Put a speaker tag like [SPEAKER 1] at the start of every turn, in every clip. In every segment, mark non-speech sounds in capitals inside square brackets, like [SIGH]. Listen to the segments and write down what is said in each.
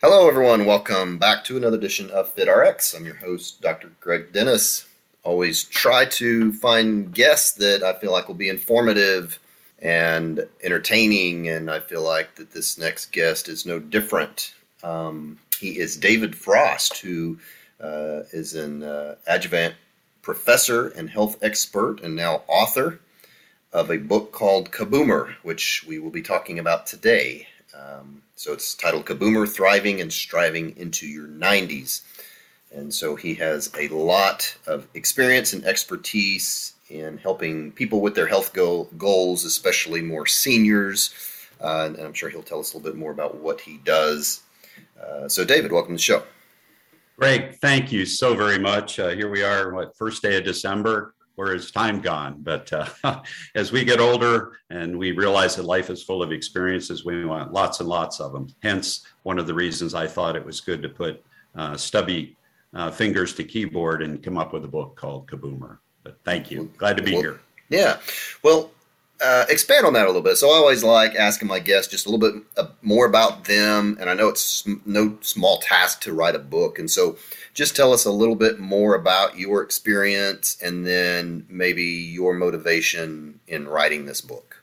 [SPEAKER 1] Hello, everyone. Welcome back to another edition of FitRx. I'm your host, Dr. Greg Dennis. Always try to find guests that I feel like will be informative and entertaining, and I feel like that this next guest is no different. Um, he is David Frost, who uh, is an uh, adjunct professor and health expert and now author of a book called Kaboomer, which we will be talking about today. Um, so it's titled Kaboomer Thriving and Striving into Your 90s. And so he has a lot of experience and expertise in helping people with their health goal, goals, especially more seniors. Uh, and I'm sure he'll tell us a little bit more about what he does. Uh, so, David, welcome to the show.
[SPEAKER 2] Greg, thank you so very much. Uh, here we are, what, first day of December. Where is time gone? But uh, [LAUGHS] as we get older and we realize that life is full of experiences, we want lots and lots of them. Hence, one of the reasons I thought it was good to put uh, stubby uh, fingers to keyboard and come up with a book called Kaboomer. But thank you. Glad to be
[SPEAKER 1] well,
[SPEAKER 2] here.
[SPEAKER 1] Yeah. Well, uh, expand on that a little bit. So I always like asking my guests just a little bit uh, more about them, and I know it's no small task to write a book, and so just tell us a little bit more about your experience, and then maybe your motivation in writing this book.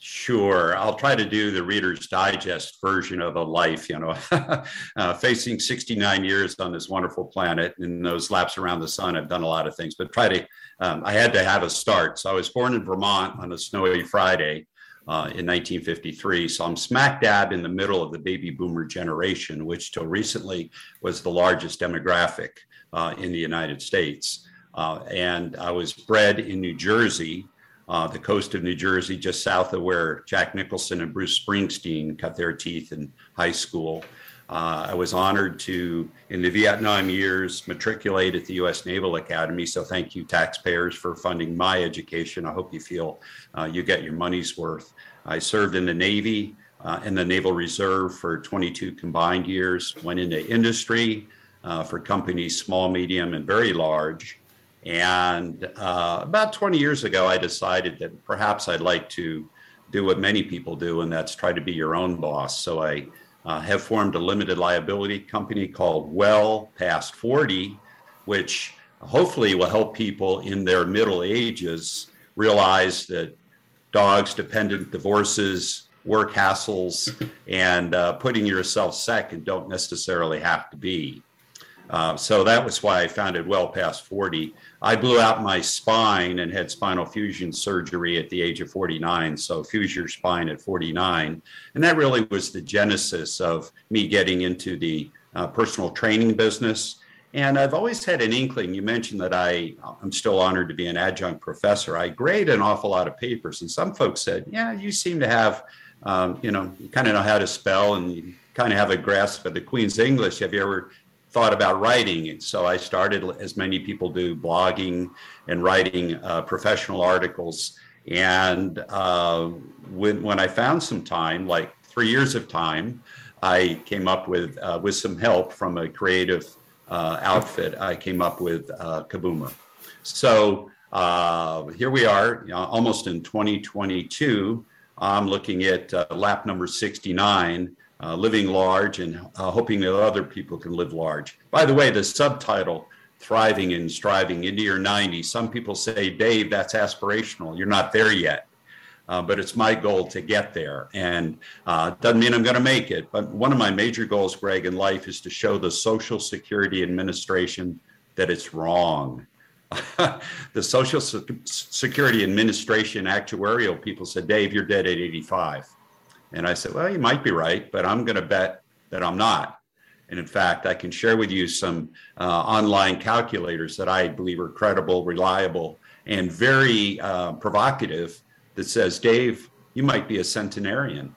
[SPEAKER 2] Sure. I'll try to do the Reader's Digest version of a life, you know, [LAUGHS] uh, facing 69 years on this wonderful planet and those laps around the sun. I've done a lot of things, but try to, um, I had to have a start. So I was born in Vermont on a snowy Friday uh, in 1953. So I'm smack dab in the middle of the baby boomer generation, which till recently was the largest demographic uh, in the United States. Uh, and I was bred in New Jersey uh, the coast of New Jersey, just south of where Jack Nicholson and Bruce Springsteen cut their teeth in high school. Uh, I was honored to, in the Vietnam years, matriculate at the U.S. Naval Academy. So thank you, taxpayers, for funding my education. I hope you feel uh, you get your money's worth. I served in the Navy uh, and the Naval Reserve for 22 combined years, went into industry uh, for companies small, medium, and very large. And uh, about 20 years ago, I decided that perhaps I'd like to do what many people do, and that's try to be your own boss. So I uh, have formed a limited liability company called Well Past 40, which hopefully will help people in their middle ages realize that dogs, dependent divorces, work hassles, [LAUGHS] and uh, putting yourself second don't necessarily have to be. Uh, so that was why I founded Well Past 40. I blew out my spine and had spinal fusion surgery at the age of 49. So fuse your spine at 49. And that really was the genesis of me getting into the uh, personal training business. And I've always had an inkling. You mentioned that I, I'm still honored to be an adjunct professor. I grade an awful lot of papers. And some folks said, yeah, you seem to have, um, you know, you kind of know how to spell and you kind of have a grasp of the Queen's English. Have you ever thought about writing. And So I started, as many people do, blogging and writing uh, professional articles. And uh, when, when I found some time, like three years of time, I came up with, uh, with some help from a creative uh, outfit, I came up with uh, Kaboomer. So uh, here we are, you know, almost in 2022. I'm looking at lap number 69 uh, living large and uh, hoping that other people can live large. By the way, the subtitle, Thriving and Striving into Your 90s, some people say, Dave, that's aspirational. You're not there yet. Uh, but it's my goal to get there. And uh, doesn't mean I'm going to make it. But one of my major goals, Greg, in life is to show the Social Security Administration that it's wrong. [LAUGHS] the Social Security Administration actuarial people said, Dave, you're dead at 85. And I said, Well, you might be right, but I'm going to bet that I'm not. And in fact, I can share with you some uh, online calculators that I believe are credible, reliable, and very uh, provocative that says, Dave, you might be a centenarian.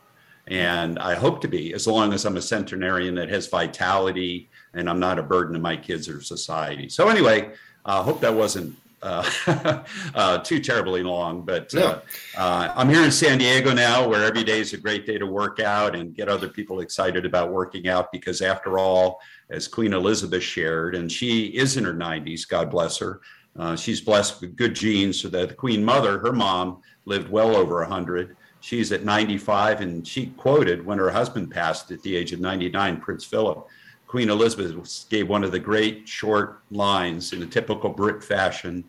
[SPEAKER 2] And I hope to be, as long as I'm a centenarian that has vitality and I'm not a burden to my kids or society. So, anyway, I uh, hope that wasn't uh, [LAUGHS] uh, too terribly long. But uh, uh, I'm here in San Diego now, where every day is a great day to work out and get other people excited about working out. Because after all, as Queen Elizabeth shared, and she is in her 90s, God bless her. Uh, she's blessed with good genes, so that the Queen Mother, her mom, lived well over 100. She's at 95, and she quoted when her husband passed at the age of 99, Prince Philip. Queen Elizabeth gave one of the great short lines in a typical Brit fashion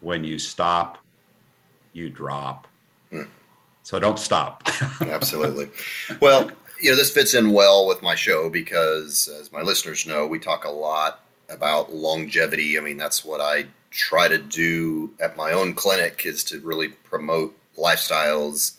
[SPEAKER 2] when you stop, you drop. Mm. So don't stop. [LAUGHS]
[SPEAKER 1] Absolutely. Well, you know, this fits in well with my show because, as my listeners know, we talk a lot about longevity. I mean, that's what I try to do at my own clinic is to really promote lifestyles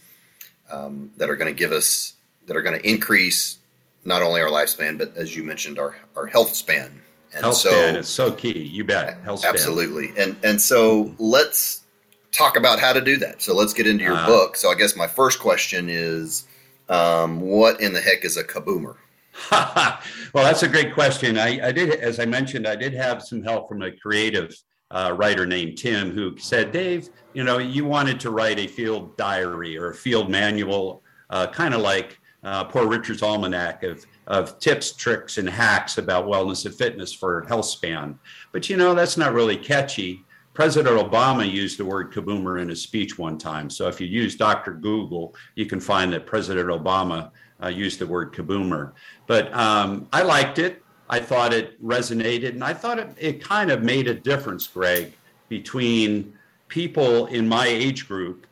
[SPEAKER 1] um, that are going to give us that are going to increase not only our lifespan, but as you mentioned, our our health span.
[SPEAKER 2] And health so, span is so key. You bet. Health
[SPEAKER 1] span. Absolutely. And and so let's talk about how to do that. So let's get into your uh, book. So I guess my first question is, um, what in the heck is a kaboomer? [LAUGHS]
[SPEAKER 2] well, that's a great question. I, I, did, as I mentioned, I did have some help from a creative uh, writer named Tim who said, Dave, you know, you wanted to write a field diary or a field manual, uh, kind of like uh, Poor Richard's Almanac of, of tips, tricks, and hacks about wellness and fitness for health span. But you know, that's not really catchy. President Obama used the word kaboomer in a speech one time. So if you use Dr. Google, you can find that President Obama uh, used the word kaboomer. But um, I liked it. I thought it resonated, and I thought it, it kind of made a difference, Greg, between people in my age group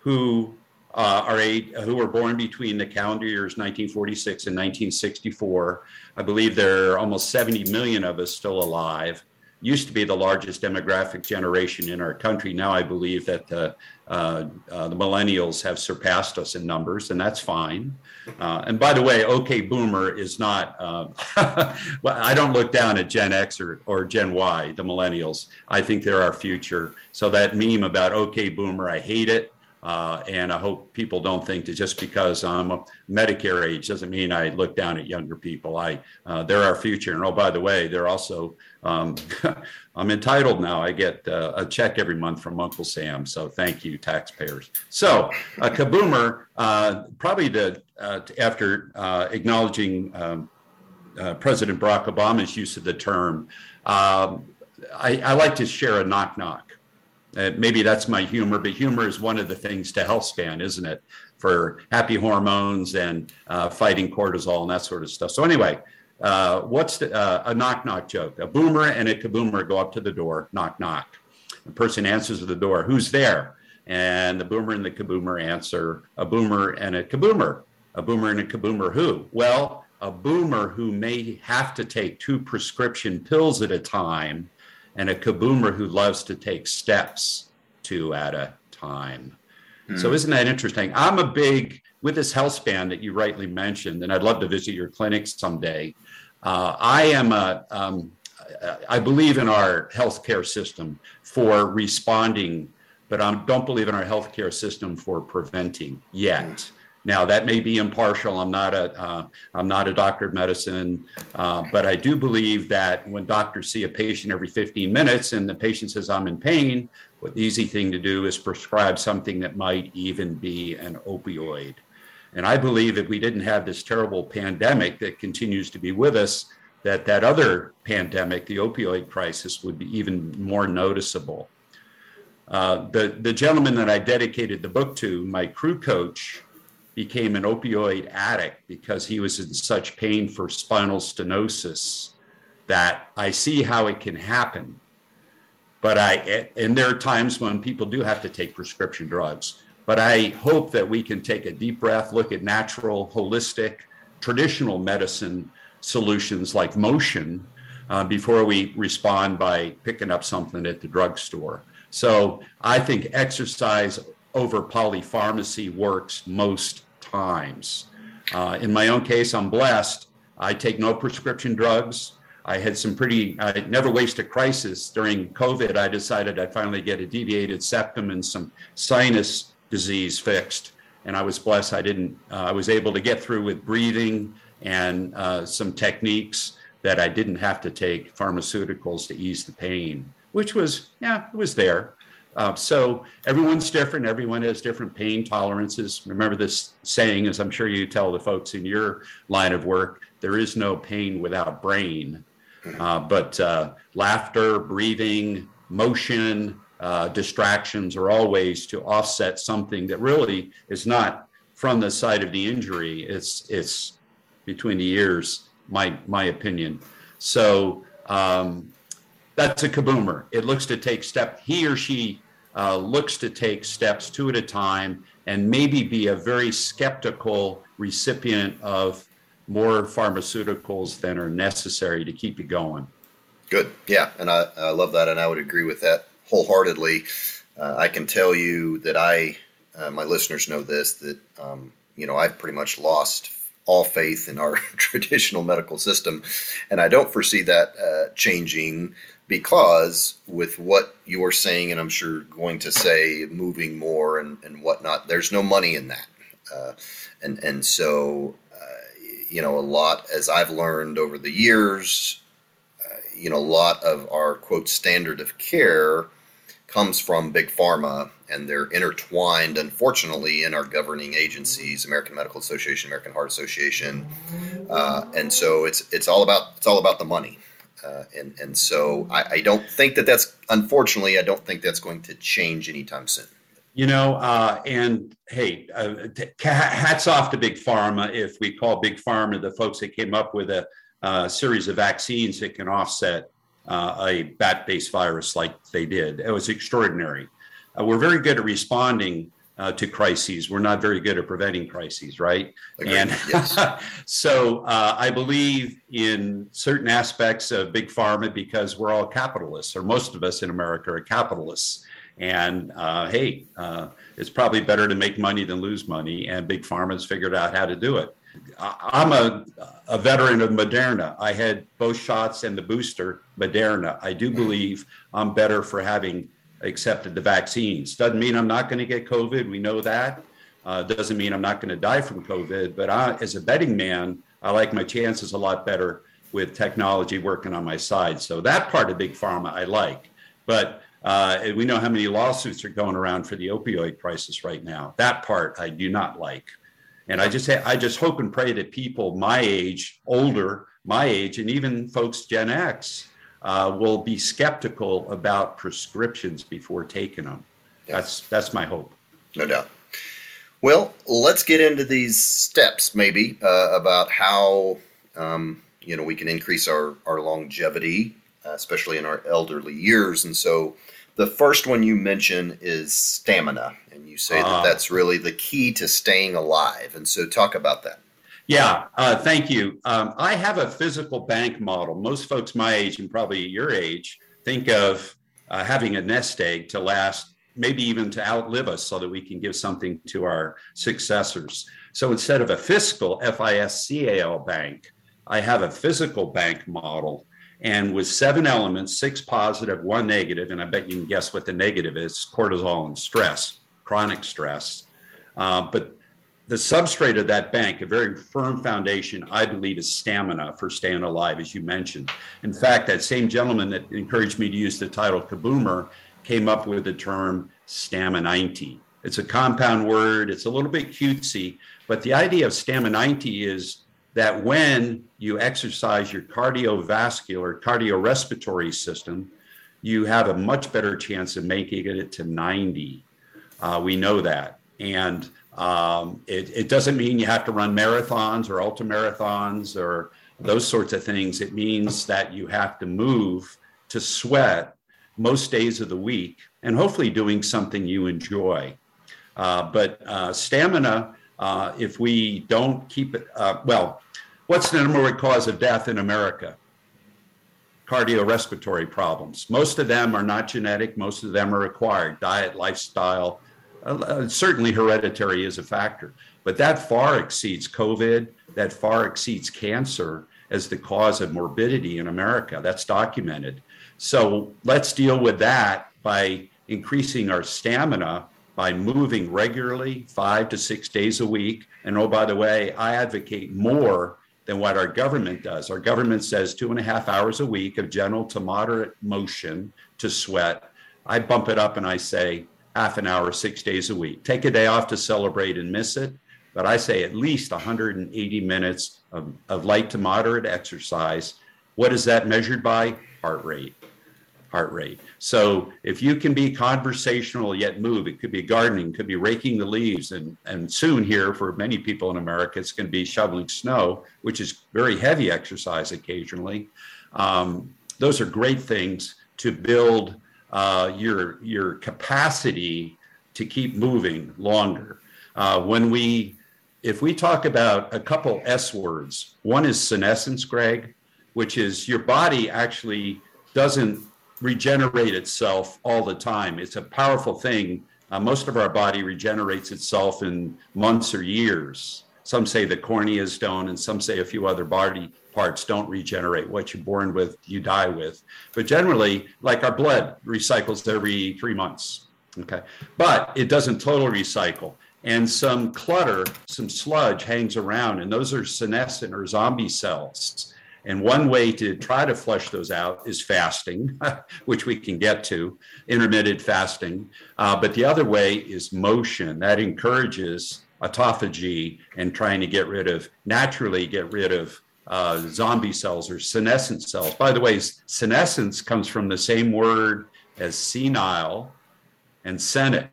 [SPEAKER 2] who uh, are who were born between the calendar years 1946 and 1964. I believe there are almost 70 million of us still alive. Used to be the largest demographic generation in our country. Now I believe that the, uh, uh, the millennials have surpassed us in numbers, and that's fine. Uh, and by the way, OK Boomer is not, uh, [LAUGHS] well, I don't look down at Gen X or, or Gen Y, the millennials. I think they're our future. So that meme about OK Boomer, I hate it. Uh, and I hope people don't think that just because I'm a Medicare age doesn't mean I look down at younger people. I uh, they're our future. And oh, by the way, they're also um, [LAUGHS] I'm entitled now. I get uh, a check every month from Uncle Sam. So thank you, taxpayers. So a kaboomer, uh, probably uh, after uh, acknowledging um, President Barack Obama's use of the term, um, I, I like to share a knock knock. Uh, maybe that's my humor, but humor is one of the things to health span, isn't it? For happy hormones and uh, fighting cortisol and that sort of stuff. So anyway, uh, what's the, uh, a knock knock joke? A boomer and a kaboomer go up to the door, knock knock. The person answers the door, who's there? And the boomer and the kaboomer answer, a boomer and a kaboomer. A boomer and a kaboomer who? Well, a boomer who may have to take two prescription pills at a time and a kaboomer who loves to take steps two at a time. Mm. So hmm. isn't that interesting? I'm a big with this health span that you rightly mentioned, and I'd love to visit your clinic someday. Uh, I am a um, I believe in our healthcare system for responding, but I don't believe in our healthcare system for preventing yet. Now that may be impartial. I'm not a am uh, not a doctor of medicine, uh, but I do believe that when doctors see a patient every 15 minutes and the patient says I'm in pain, what the easy thing to do is prescribe something that might even be an opioid. And I believe if we didn't have this terrible pandemic that continues to be with us, that that other pandemic, the opioid crisis, would be even more noticeable. Uh, the the gentleman that I dedicated the book to, my crew coach became an opioid addict because he was in such pain for spinal stenosis that I see how it can happen. But I, and there are times when people do have to take prescription drugs. But I hope that we can take a deep breath, look at natural, holistic, traditional medicine solutions like motion uh, before we respond by picking up something at the drugstore. So I think exercise over polypharmacy works most times. Uh, in my own case, I'm blessed. I take no prescription drugs. I had some pretty, I never waste a crisis. During COVID, I decided I'd finally get a deviated septum and some sinus disease fixed. And I was blessed. I didn't. Uh, I was able to get through with breathing and uh, some techniques that I didn't have to take pharmaceuticals to ease the pain, which was yeah, it was there. Uh, so everyone's different. Everyone has different pain tolerances. Remember this saying, as I'm sure you tell the folks in your line of work: there is no pain without a brain. Uh, but uh, laughter, breathing, motion, uh, distractions are all ways to offset something that really is not from the side of the injury. It's it's between the ears. My my opinion. So um, that's a kaboomer. It looks to take step. He or she uh, looks to take steps two at a time and maybe be a very skeptical recipient of more pharmaceuticals than are necessary to keep you going.
[SPEAKER 1] Good. Yeah. And I, I love that. And I would agree with that wholeheartedly. Uh, I can tell you that I, uh, my listeners know this, that, um, you know, I've pretty much lost all faith in our [LAUGHS] traditional medical system. And I don't foresee that uh, changing because with what you're saying, and I'm sure going to say, moving more and, and whatnot, there's no money in that. Uh, and, and so you know, a lot, as I've learned over the years, uh, you know, a lot of our quote standard of care comes from big pharma and they're intertwined, unfortunately, in our governing agencies, American Medical Association, American Heart Association, uh, and so it's it's all about it's all about the money. Uh, and and so I, I, don't think that that's unfortunately I don't think that's going to change anytime soon.
[SPEAKER 2] You know, uh, and hey, uh, t- hats off to Big Pharma. If we call Big Pharma the folks that came up with a, a series of vaccines that can offset uh, a bat based virus like they did, it was extraordinary. Uh, we're very good at responding uh, to crises. We're not very good at preventing crises, right?
[SPEAKER 1] Agreed. And yes. [LAUGHS]
[SPEAKER 2] so uh, I believe in certain aspects of big pharma because we're all capitalists, or most of us in America are capitalists. And uh, hey, uh, it's probably better to make money than lose money. And big pharma's figured out how to do it. I'm a, a veteran of Moderna. I had both shots and the booster, Moderna. I do believe I'm better for having accepted the vaccines. Doesn't mean I'm not going to get COVID. We know that. Uh, doesn't mean I'm not going to die from COVID. But I, as a betting man, I like my chances a lot better with technology working on my side. So that part of big pharma I like. But uh, we know how many lawsuits are going around for the opioid crisis right now. That part I do not like. And I just I just hope and pray that people my age, older, my age, and even folks Gen X uh, will be skeptical about prescriptions before taking them. That's that's my hope.
[SPEAKER 1] No doubt. Well, let's get into these steps, maybe uh, about how um, you know we can increase our our longevity uh, especially in our elderly years. And so the first one you mention is stamina, and you say that ah. that's really the key to staying alive. And so talk about that.
[SPEAKER 2] Yeah, uh, thank you. Um, I have a physical bank model. Most folks my age and probably your age think of uh, having a nest egg to last, maybe even to outlive us so that we can give something to our successors. So instead of a fiscal F I S C A L bank, I have a physical bank model and with seven elements, six positive, one negative, and I bet you can guess what the negative is cortisol and stress, chronic stress. Uh, but the substrate of that bank, a very firm foundation, I believe, is stamina for staying alive, as you mentioned. In fact, that same gentleman that encouraged me to use the title kaboomer came up with the term stamina. It's a compound word, it's a little bit cutesy, but the idea of stamina is that when you exercise your cardiovascular, cardiorespiratory system, you have a much better chance of making it to 90. Uh, we know that. And um, it, it, doesn't mean you have to run marathons or ultra marathons or those sorts of things. It means that you have to move to sweat most days of the week and hopefully doing something you enjoy. Uh, but uh, stamina uh, if we don't keep it, uh, well, what's the number one cause of death in America? Cardiorespiratory problems. Most of them are not genetic, most of them are acquired. Diet, lifestyle, uh, uh certainly hereditary is a factor. But that far exceeds COVID, that far exceeds cancer as the cause of morbidity in America. That's documented. So let's deal with that by increasing our stamina by moving regularly, five to six days a week. And oh, by the way, I advocate more than what our government does. Our government says two and a half hours a week of gentle to moderate motion to sweat. I bump it up and I say half an hour, six days a week. Take a day off to celebrate and miss it. But I say at least 180 minutes of, of light to moderate exercise. What is that measured by? Heart rate heart rate. So if you can be conversational yet move, it could be gardening, could be raking the leaves, and and soon here for many people in America, it's going to be shoveling snow, which is very heavy exercise occasionally. Um, those are great things to build uh, your your capacity to keep moving longer. Uh, when we if we talk about a couple S words, one is senescence, Greg, which is your body actually doesn't regenerate itself all the time. It's a powerful thing. Uh, most of our body regenerates itself in months or years. Some say the corneas don't, and some say a few other body parts don't regenerate. What you're born with, you die with. But generally, like our blood recycles every three months. Okay. But it doesn't totally recycle. And some clutter, some sludge hangs around, and those are senescent or zombie cells. And one way to try to flush those out is fasting, [LAUGHS] which we can get to, intermittent fasting. Uh, but the other way is motion. That encourages autophagy and trying to get rid of, naturally get rid of uh, zombie cells or senescent cells. By the way, senescence comes from the same word as senile and senate.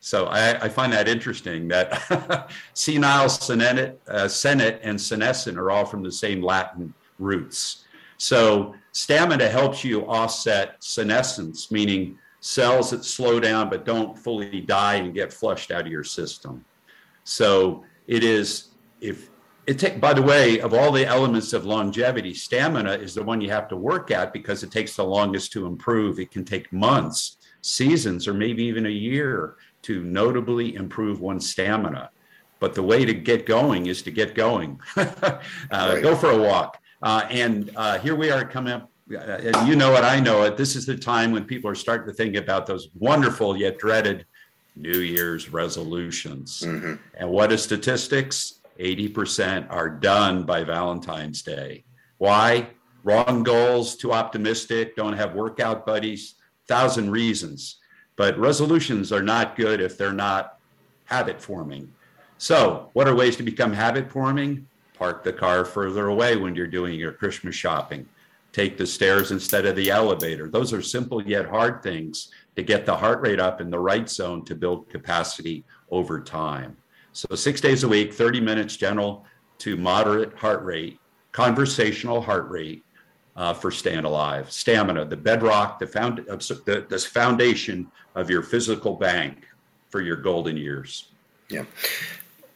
[SPEAKER 2] So I, I, find that interesting that [LAUGHS] senile, senate, uh, senate, and senescent are all from the same Latin roots. So stamina helps you offset senescence, meaning cells that slow down but don't fully die and get flushed out of your system. So it is if it take by the way of all the elements of longevity stamina is the one you have to work at because it takes the longest to improve it can take months seasons or maybe even a year to notably improve one's stamina but the way to get going is to get going [LAUGHS] uh, right. go for a walk uh, and uh, here we are coming up. Uh, you know it, I know it. This is the time when people are starting to think about those wonderful yet dreaded New Year's resolutions. Mm-hmm. And what is statistics? 80% are done by Valentine's Day. Why? Wrong goals, too optimistic, don't have workout buddies, thousand reasons. But resolutions are not good if they're not habit forming. So, what are ways to become habit forming? park the car further away when you're doing your Christmas shopping. Take the stairs instead of the elevator. Those are simple yet hard things to get the heart rate up in the right zone to build capacity over time. So, six days a week, 30 minutes gentle to moderate heart rate, conversational heart rate uh, for staying alive. Stamina, the bedrock, the, found, the, the foundation of your physical bank for your golden years.
[SPEAKER 1] Yeah.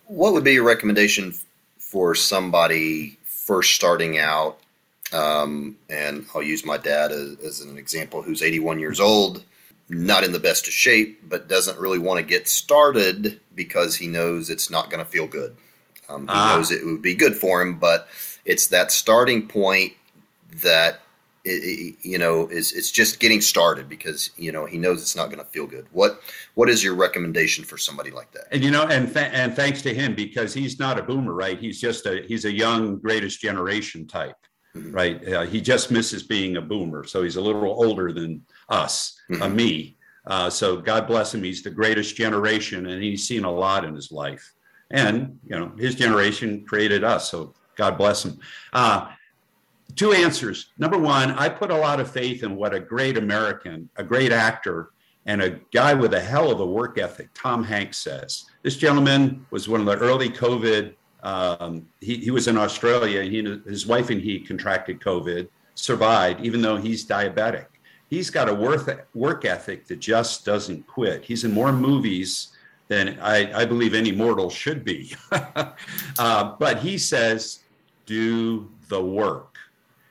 [SPEAKER 1] What would be your recommendation for somebody first starting out, um, and I'll use my dad as, as, an example, who's 81 years old, not in the best of shape, but doesn't really want to get started because he knows it's not going to feel good. Um, he ah. knows it would be good for him, but it's that starting point that it, you know is it's just getting started because you know he knows it's not going to feel good what what is your recommendation for somebody like that
[SPEAKER 2] and you know and th- and thanks to him because he's not a boomer right he's just a he's a young greatest generation type mm-hmm. right uh, he just misses being a boomer so he's a little older than us uh, mm-hmm. uh, me uh, so god bless him he's the greatest generation and he's seen a lot in his life and you know his generation created us so god bless him uh, two answers. Number one, I put a lot of faith in what a great American, a great actor, and a guy with a hell of a work ethic, Tom Hanks says. This gentleman was one of the early COVID. Um, he, he was in Australia. He, his wife and he contracted COVID, survived, even though he's diabetic. He's got a work, work ethic that just doesn't quit. He's in more movies than I, I believe any mortal should be. [LAUGHS] uh, but he says, do the work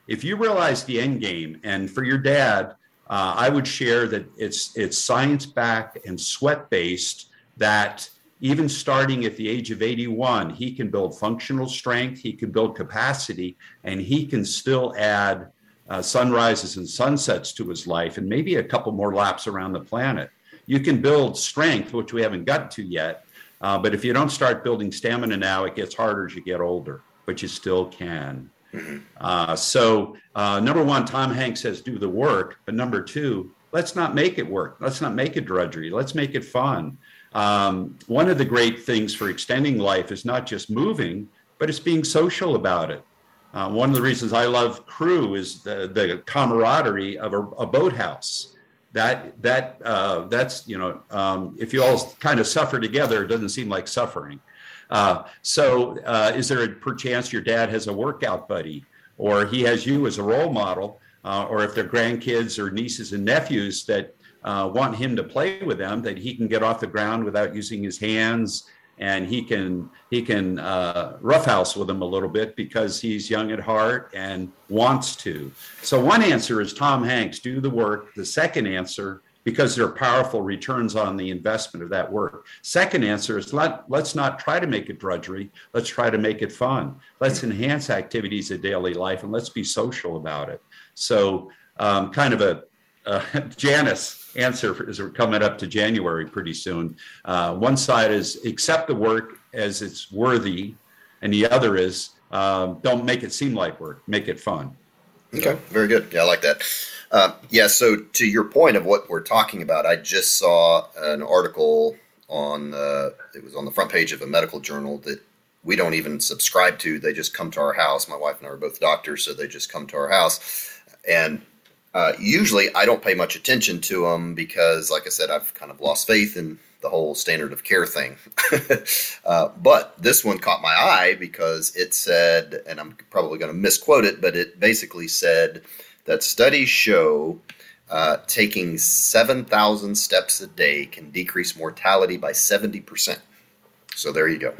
[SPEAKER 2] if you realize the end game, and for your dad, uh, I would share that it's it's science backed and sweat based. That even starting at the age of 81, he can build functional strength, he can build capacity, and he can still add uh, sunrises and sunsets to his life, and maybe a couple more laps around the planet. you can build strength, which we haven't gotten to yet. Uh, but if you don't start building stamina now, it gets harder as you get older, but you still can. Mm-hmm. Uh, so, uh, number one, Tom Hanks says do the work. But number two, let's not make it work. Let's not make it drudgery. Let's make it fun. Um, one of the great things for extending life is not just moving, but it's being social about it. Uh, one of the reasons I love crew is the, the camaraderie of a, a boathouse. That that uh, that's you know um, if you all kind of suffer together, it doesn't seem like suffering. Uh, so, uh, is there a perchance your dad has a workout buddy, or he has you as a role model, uh, or if they're grandkids or nieces and nephews that uh, want him to play with them, that he can get off the ground without using his hands, and he can he can uh, roughhouse with them a little bit because he's young at heart and wants to. So one answer is Tom Hanks, do the work. The second answer because there are powerful returns on the investment of that work. Second answer is let, let's not try to make it drudgery. Let's try to make it fun. Let's enhance activities of daily life and let's be social about it. So, um, kind of a uh, [LAUGHS] Janus answer is coming up to January pretty soon. Uh, one side is accept the work as it's worthy, and the other is um, don't make it seem like work, make it fun.
[SPEAKER 1] Okay, very good. Yeah, I like that. Uh, yeah, so to your point of what we're talking about, I just saw an article on the it was on the front page of a medical journal that we don't even subscribe to. They just come to our house. My wife and I are both doctors, so they just come to our house. And uh, usually I don't pay much attention to them because, like I said, I've kind of lost faith in the whole standard of care thing. [LAUGHS] uh, but this one caught my eye because it said, and I'm probably going to misquote it, but it basically said, that studies show uh, taking 7,000 steps a day can decrease mortality by 70%. So there you go.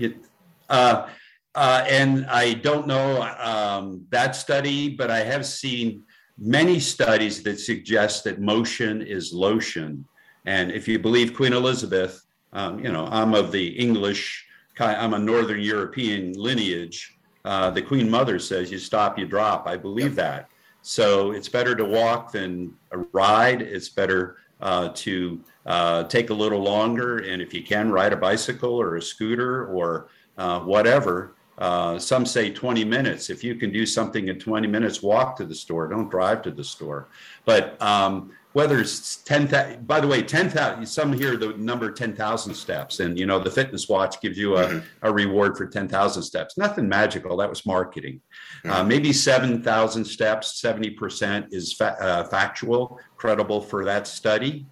[SPEAKER 2] Uh, uh, and I don't know um, that study, but I have seen many studies that suggest that motion is lotion. And if you believe Queen Elizabeth, um, you know, I'm of the English, I'm a Northern European lineage. Uh, the Queen Mother says you stop, you drop. I believe that. So it's better to walk than a ride. It's better uh, to uh, take a little longer. And if you can, ride a bicycle or a scooter or uh, whatever. Uh, some say 20 minutes. If you can do something in 20 minutes, walk to the store. Don't drive to the store. But um, whether it's 10,000, by the way, 10,000, some hear the number 10,000 steps, and you know, the fitness watch gives you a, mm-hmm. a reward for 10,000 steps. Nothing magical. That was marketing. Uh, mm-hmm. Uh, maybe 7,000 steps, 70% is fa- uh, factual, credible for that study.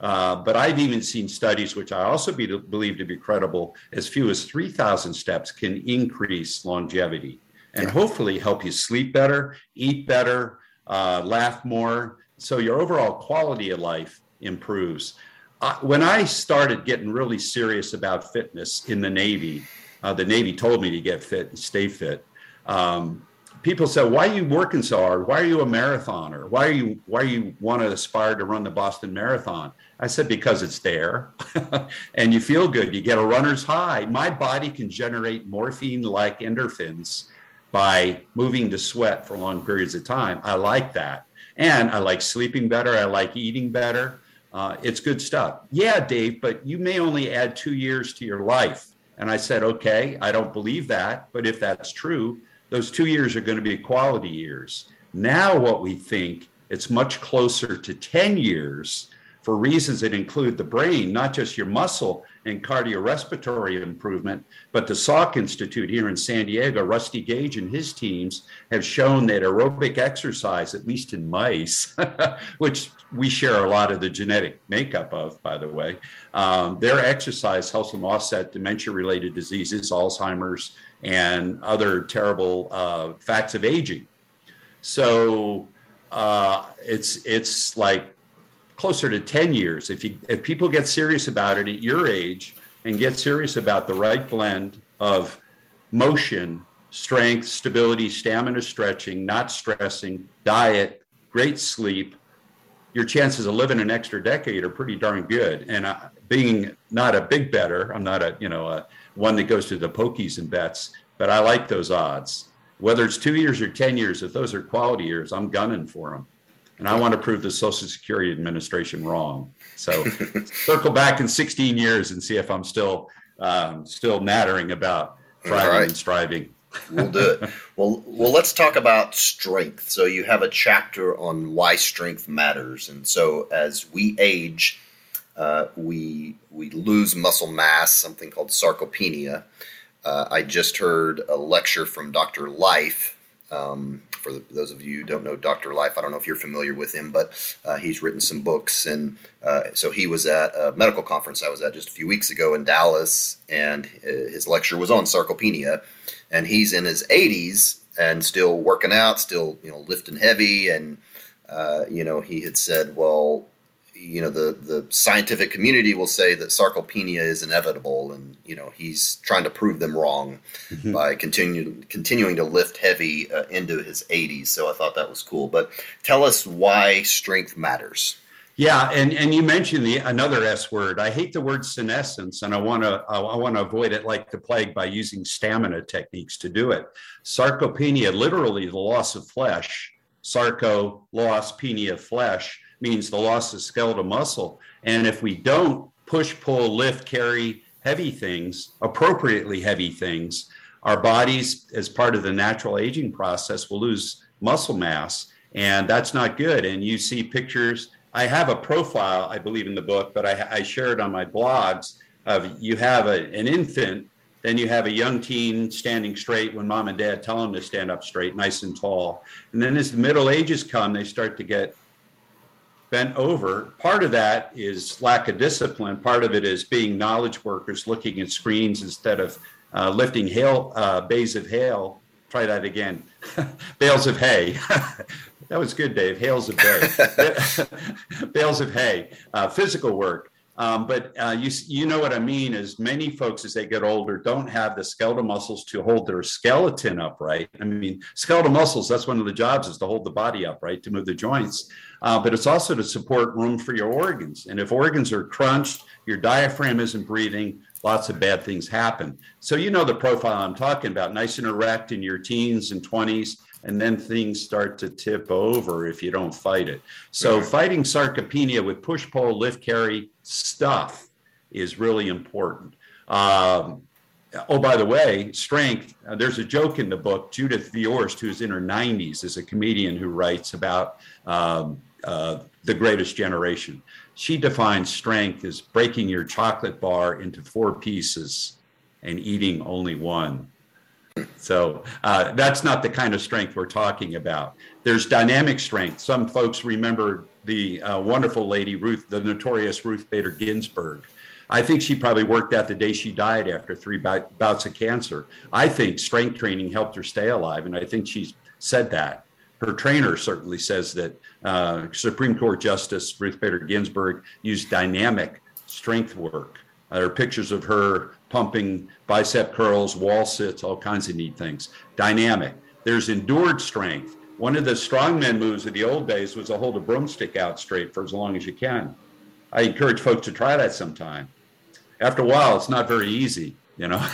[SPEAKER 2] Uh, but I've even seen studies, which I also be, believe to be credible, as few as 3,000 steps can increase longevity and hopefully help you sleep better, eat better, uh, laugh more so your overall quality of life improves. Uh, when I started getting really serious about fitness in the Navy, uh, the Navy told me to get fit and stay fit. Um, people said, "Why are you working so hard? Why are you a marathoner? Why are you why do you want to aspire to run the Boston Marathon?" I said, "Because it's there, [LAUGHS] and you feel good. You get a runner's high. My body can generate morphine-like endorphins by moving to sweat for long periods of time. I like that." And I like sleeping better. I like eating better. Uh, it's good stuff. Yeah, Dave, but you may only add two years to your life. And I said, okay, I don't believe that. But if that's true, those two years are going to be quality years. Now, what we think, it's much closer to 10 years for reasons that include the brain, not just your muscle and cardiorespiratory improvement, but the Salk Institute here in San Diego, Rusty Gage and his teams have shown that aerobic exercise, at least in mice, [LAUGHS] which we share a lot of the genetic makeup of, by the way, um, their exercise helps them offset dementia related diseases, Alzheimer's, and other terrible uh, facts of aging. So uh, it's it's like closer to 10 years. If you if people get serious about it at your age and get serious about the right blend of motion, strength, stability, stamina, stretching, not stressing, diet, great sleep, your chances of living an extra decade are pretty darn good. And uh, being not a big better, I'm not a you know a, one that goes to the pokies and bets, but I like those odds. Whether it's two years or ten years, if those are quality years, I'm gunning for them. And I want to prove the Social Security Administration wrong. So [LAUGHS] circle back in 16 years and see if I'm still um, still nattering about thriving right. and striving.
[SPEAKER 1] we'll do it. Well, well, let's talk about strength. So you have a chapter on why strength matters, and so as we age, uh, we we lose muscle mass, something called sarcopenia. Uh, I just heard a lecture from Dr. Life. Um, for the, those of you who don't know Dr. Life, I don't know if you're familiar with him, but uh, he's written some books. And uh, so he was at a medical conference I was at just a few weeks ago in Dallas, and uh, his lecture was on sarcopenia. And he's in his 80s and still working out, still you know lifting heavy, and uh, you know he had said, well, you know the the scientific community will say that sarcopenia is inevitable and you know he's trying to prove them wrong mm-hmm. by continuing continuing to lift heavy uh, into his 80s so i thought that was cool. But tell us why strength matters.
[SPEAKER 2] Yeah and and you mentioned the another s word. I hate the word senescence and i want to i, I want to avoid it like the plague by using stamina techniques to do it. Sarcopenia literally the loss of flesh. Sarco loss penia flesh means the loss of skeletal muscle. And if we don't push, pull, lift, carry heavy things, appropriately heavy things, our bodies, as part of the natural aging process, will lose muscle mass. And that's not good. And you see pictures. I have a profile, I believe, in the book, but I, I share it on my blogs. Of you have a, an infant, then you have a young teen standing straight when mom and dad tell them to stand up straight, nice and tall. And then as the middle ages come, they start to get bent over. Part of that is lack of discipline. Part of it is being knowledge workers, looking at screens instead of uh, lifting hail, uh, bays of hail. Try that again. [LAUGHS] Bales of hay. [LAUGHS] that was good, Dave. Hails of hay. [LAUGHS] Bales of hay. Uh, physical work. Um, but uh, you, you know what I mean is many folks as they get older don't have the skeletal muscles to hold their skeleton upright. I mean, skeletal muscles, that's one of the jobs is to hold the body upright, to move the joints. Uh, but it's also to support room for your organs. And if organs are crunched, your diaphragm isn't breathing, lots of bad things happen. So you know the profile I'm talking about, nice and erect in your teens and 20s and then things start to tip over if you don't fight it. So fighting sarcopenia with push pull lift carry stuff is really important. Um, oh, by the way, strength. Uh, there's a joke in the book. Judith Viorst, who's in her 90s, is a comedian who writes about um, uh, the greatest generation. She defines strength as breaking your chocolate bar into four pieces and eating only one. So uh, that's not the kind of strength we're talking about. There's dynamic strength. Some folks remember the uh, wonderful lady Ruth, the notorious Ruth Bader Ginsburg. I think she probably worked out the day she died after three bouts of cancer. I think strength training helped her stay alive, and I think she's said that. Her trainer certainly says that uh, Supreme Court Justice Ruth Bader Ginsburg used dynamic strength work. There are pictures of her pumping bicep curls, wall sits, all kinds of neat things. Dynamic. There's endured strength. One of the strongman moves of the old days was to hold a broomstick out straight for as long as you can. I encourage folks to try that sometime. After a while, it's not very easy, you know.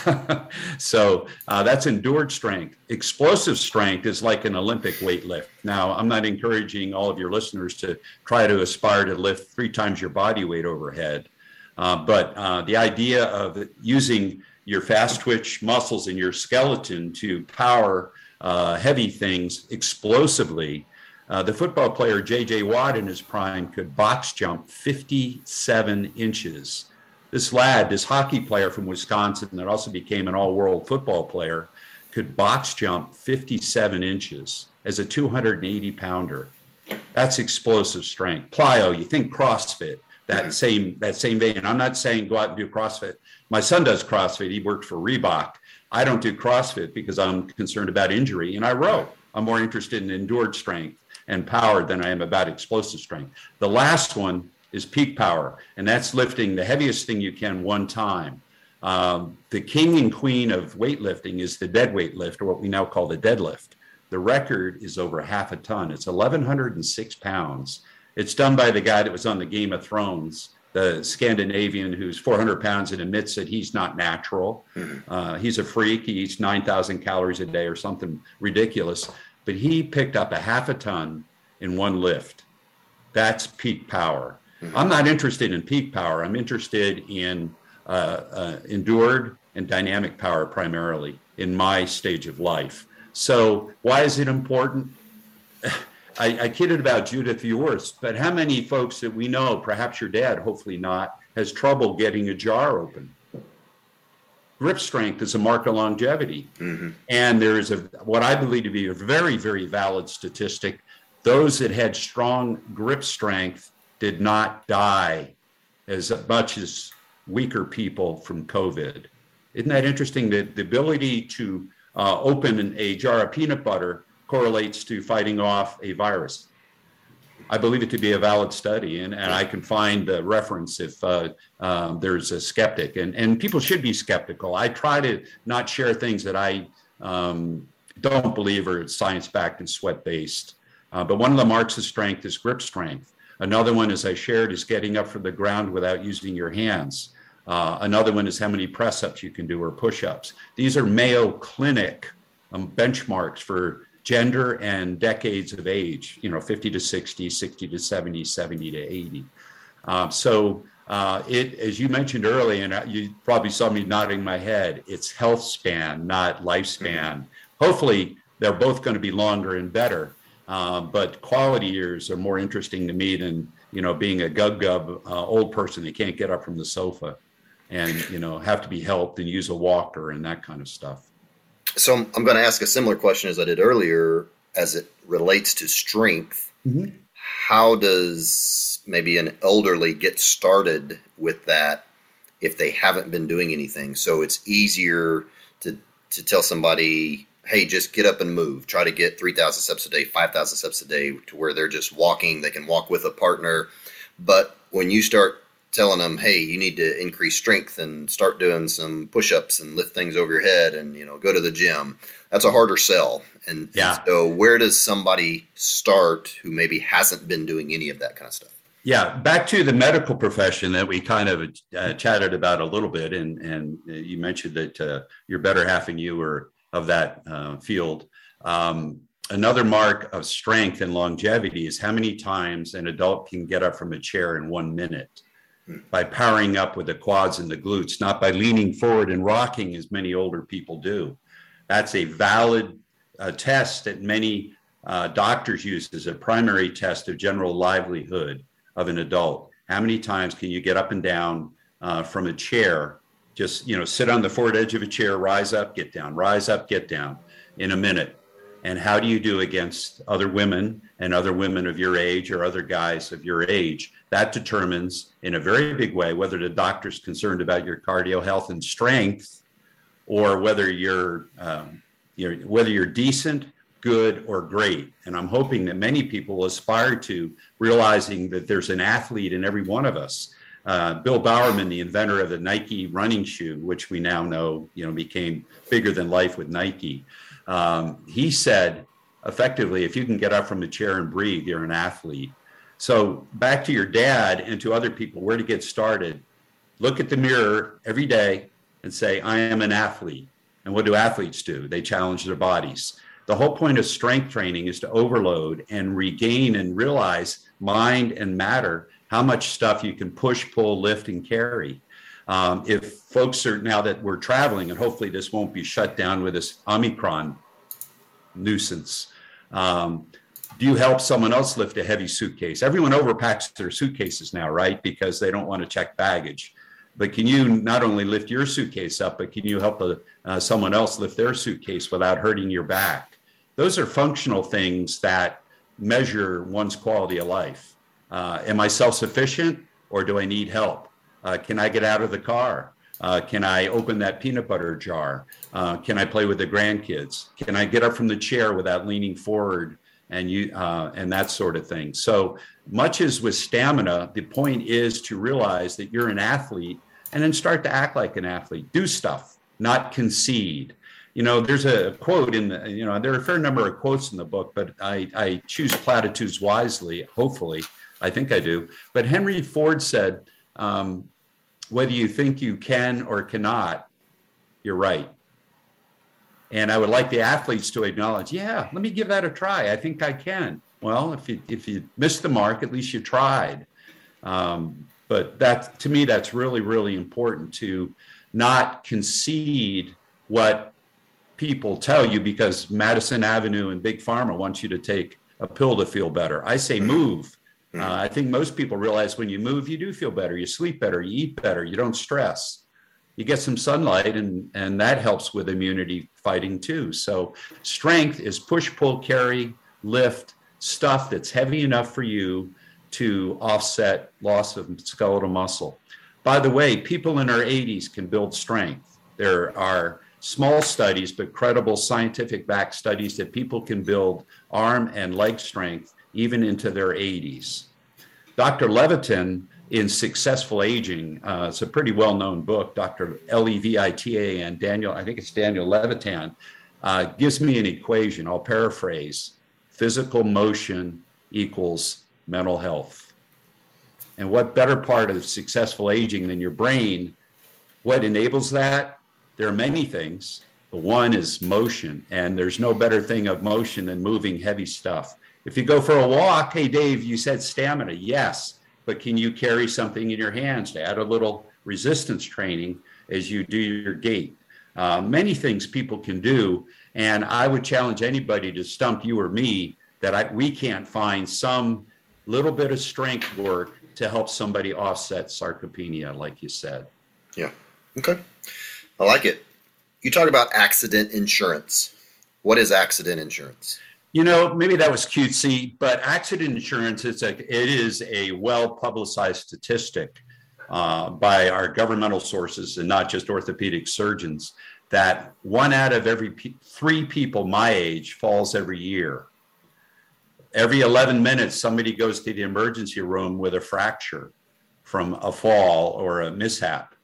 [SPEAKER 2] [LAUGHS] so uh, that's endured strength. Explosive strength is like an Olympic weight lift. Now, I'm not encouraging all of your listeners to try to aspire to lift three times your body weight overhead. Uh, but uh, the idea of using your fast twitch muscles in your skeleton to power uh, heavy things explosively. Uh, the football player J.J. Watt in his prime could box jump 57 inches. This lad, this hockey player from Wisconsin that also became an all world football player, could box jump 57 inches as a 280 pounder. That's explosive strength. Plyo, you think CrossFit that same that same vein. I'm not saying go out and do CrossFit. My son does CrossFit. He worked for Reebok. I don't do CrossFit because I'm concerned about injury, and I row. I'm more interested in endured strength and power than I am about explosive strength. The last one is peak power, and that's lifting the heaviest thing you can one time. Um, the king and queen of weightlifting is the dead weight lift, or what we now call the deadlift. The record is over half a ton. It's 1,106 pounds. It's done by the guy that was on the Game of Thrones, the Scandinavian who's 400 pounds and admits that he's not natural. Mm-hmm. Uh, he's a freak. He eats 9,000 calories a day or something ridiculous. But he picked up a half a ton in one lift. That's peak power. Mm-hmm. I'm not interested in peak power. I'm interested in uh, uh, endured and dynamic power primarily in my stage of life. So, why is it important? I, I kidded about Judith Viorst, but how many folks that we know, perhaps your dad, hopefully not, has trouble getting a jar open? Grip strength is a mark of longevity. Mm-hmm. And there is a what I believe to be a very, very valid statistic. Those that had strong grip strength did not die as much as weaker people from COVID. Isn't that interesting that the ability to uh, open a jar of peanut butter correlates to fighting off a virus. I believe it to be a valid study, and, and I can find the reference if uh, um, there's a skeptic. And, and people should be skeptical. I try to not share things that I um, don't believe are science backed and sweat based. Uh, but one of the marks of strength is grip strength. Another one, as I shared, is getting up from the ground without using your hands. Uh, another one is how many press ups you can do or push ups. These are Mayo Clinic um, benchmarks for gender and decades of age, you know, 50 to 60, 60 to 70, 70 to 80. Um, so uh, it, as you mentioned earlier, and you probably saw me nodding my head, it's health span, not lifespan. Hopefully, they're both going to be longer and better. Uh, but quality years are more interesting to me than you know being a gub gub uh, old person that can't get up from the sofa and you know have to be helped and use a walker and that kind of stuff.
[SPEAKER 1] So I'm, I'm going to ask a similar question as I did earlier, as it relates to strength. Mm-hmm. How does maybe an elderly get started with that if they haven't been doing anything? So it's easier to to tell somebody, hey, just get up and move. Try to get 3,000 steps a day, 5,000 steps a day to where they're just walking. They can walk with a partner. But when you start telling them, hey, you need to increase strength and start doing some push-ups and lift things over your head and you know go to the gym. That's a harder sell. And, yeah. So where does somebody start who maybe hasn't been doing any of that kind of stuff?
[SPEAKER 2] Yeah, back to the medical profession that we kind of uh, chatted about a little bit, and and you mentioned that uh, your better half and you were of that uh, field. Um, another mark of strength and longevity is how many times an adult can get up from a chair in one minute by powering up with the quads and the glutes, not by leaning forward and rocking as many older people do. That's a valid uh, test that many uh, doctors use as a primary test of general livelihood of an adult. How many times can you get up and down uh, from a chair? Just you know, sit on the forward edge of a chair, rise up, get down, rise up, get down in a minute. And how do you do against other women and other women of your age or other guys of your age? that determines in a very big way whether the doctor's concerned about your cardio health and strength or whether you're, um, you're whether you're decent good or great. And i'm hoping that many people aspire to realizing that there's an athlete in every one of us. Uh, bill bowerman the inventor of the nike running shoe which we now know you know became bigger than life with nike um, he said effectively if you can get up from a chair and breathe you're an athlete so back to your dad and to other people, where to get started. Look at the mirror every day and say, I am an athlete. And what do athletes do? They challenge their bodies. The whole point of strength training is to overload and regain and realize mind and matter how much stuff you can push, pull, lift, and carry. Um, if folks are now that we're traveling, and hopefully this won't be shut down with this Omicron nuisance, um, do you help someone else lift a heavy suitcase? Everyone overpacks their suitcases now, right? Because they don't want to check baggage. But can you not only lift your suitcase up, but can you help a, uh, someone else lift their suitcase without hurting your back? Those are functional things that measure one's quality of life. Uh, am I self sufficient or do I need help? Uh, can I get out of the car? Uh, can I open that peanut butter jar? Uh, can I play with the grandkids? Can I get up from the chair without leaning forward and you uh, and that sort of thing. So much as with stamina, the point is to realize that you're an athlete and then start to act like an athlete. Do stuff, not concede. You know, there's a quote in the, you know, there are a fair number of quotes in the book, but I, I choose platitudes wisely, hopefully. I think I do. But Henry Ford said, um, whether you think you can or cannot, you're right. And I would like the athletes to acknowledge, yeah, let me give that a try. I think I can. Well, if you if you missed the mark, at least you tried. Um, but that to me, that's really really important to not concede what people tell you because Madison Avenue and Big Pharma wants you to take a pill to feel better. I say move. Uh, I think most people realize when you move, you do feel better. You sleep better. You eat better. You don't stress you get some sunlight and and that helps with immunity fighting too so strength is push pull carry lift stuff that's heavy enough for you to offset loss of skeletal muscle by the way people in our 80s can build strength there are small studies but credible scientific backed studies that people can build arm and leg strength even into their 80s dr levitin in Successful Aging. Uh, it's a pretty well known book. Dr. L E V I T A and Daniel, I think it's Daniel Levitin, uh, gives me an equation. I'll paraphrase physical motion equals mental health. And what better part of successful aging than your brain? What enables that? There are many things. But one is motion, and there's no better thing of motion than moving heavy stuff. If you go for a walk, hey, Dave, you said stamina. Yes but can you carry something in your hands to add a little resistance training as you do your gait? Uh, many things people can do, and I would challenge anybody to stump you or me that I, we can't find some little bit of strength work to help somebody offset sarcopenia, like you said.
[SPEAKER 1] Yeah. Okay. I like it. You talk about accident insurance. What is accident insurance?
[SPEAKER 2] You know, maybe that was cutesy, but accident insurance is a, it is a well publicized statistic uh, by our governmental sources and not just orthopedic surgeons that one out of every three people my age falls every year. Every 11 minutes, somebody goes to the emergency room with a fracture from a fall or a mishap.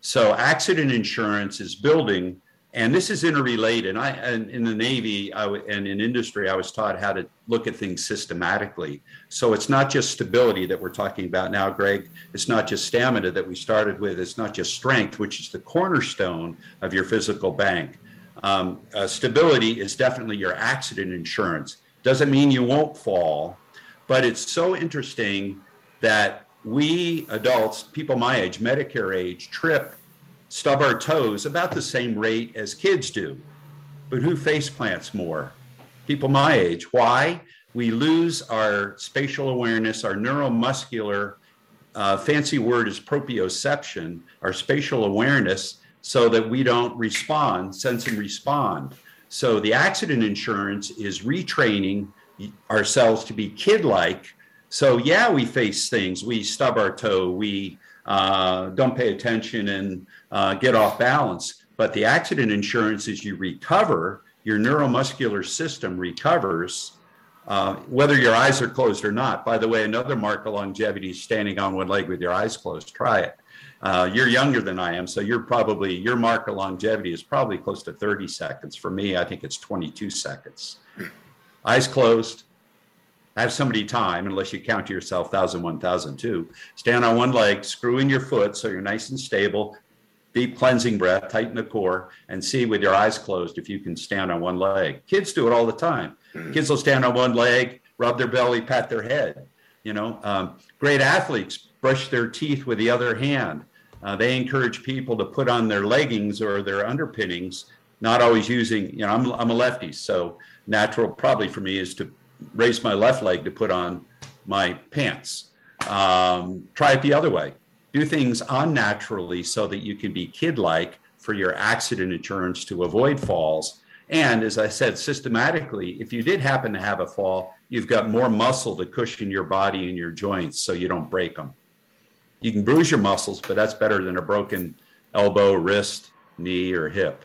[SPEAKER 2] So, accident insurance is building and this is interrelated. I and in the Navy I, and in industry, I was taught how to look at things systematically. So it's not just stability that we're talking about now, Greg. It's not just stamina that we started with. It's not just strength, which is the cornerstone of your physical bank. Um, uh, stability is definitely your accident insurance. Doesn't mean you won't fall, but it's so interesting that we adults, people my age, Medicare age, trip stub our toes about the same rate as kids do. But who face plants more? People my age. Why? We lose our spatial awareness, our neuromuscular, uh, fancy word is proprioception, our spatial awareness, so that we don't respond, sense and respond. So the accident insurance is retraining ourselves to be kid like. So, yeah, we face things. We stub our toe, we uh, don't pay attention and uh, get off balance. But the accident insurance is you recover, your neuromuscular system recovers, uh, whether your eyes are closed or not. By the way, another mark of longevity is standing on one leg with your eyes closed. Try it. Uh, you're younger than I am, so you're probably your mark of longevity is probably close to 30 seconds. For me, I think it's 22 seconds. Eyes closed, have somebody time, unless you count to yourself 1001, 1002. Stand on one leg, screw in your foot so you're nice and stable. Deep cleansing breath, tighten the core, and see with your eyes closed if you can stand on one leg. Kids do it all the time. Mm-hmm. Kids will stand on one leg, rub their belly, pat their head. You know, um, great athletes brush their teeth with the other hand. Uh, they encourage people to put on their leggings or their underpinnings, not always using, you know, I'm, I'm a lefty, so natural probably for me is to raise my left leg to put on my pants. Um, try it the other way. Do things unnaturally so that you can be kid like for your accident insurance to avoid falls. And as I said, systematically, if you did happen to have a fall, you've got more muscle to cushion your body and your joints so you don't break them. You can bruise your muscles, but that's better than a broken elbow, wrist, knee, or hip.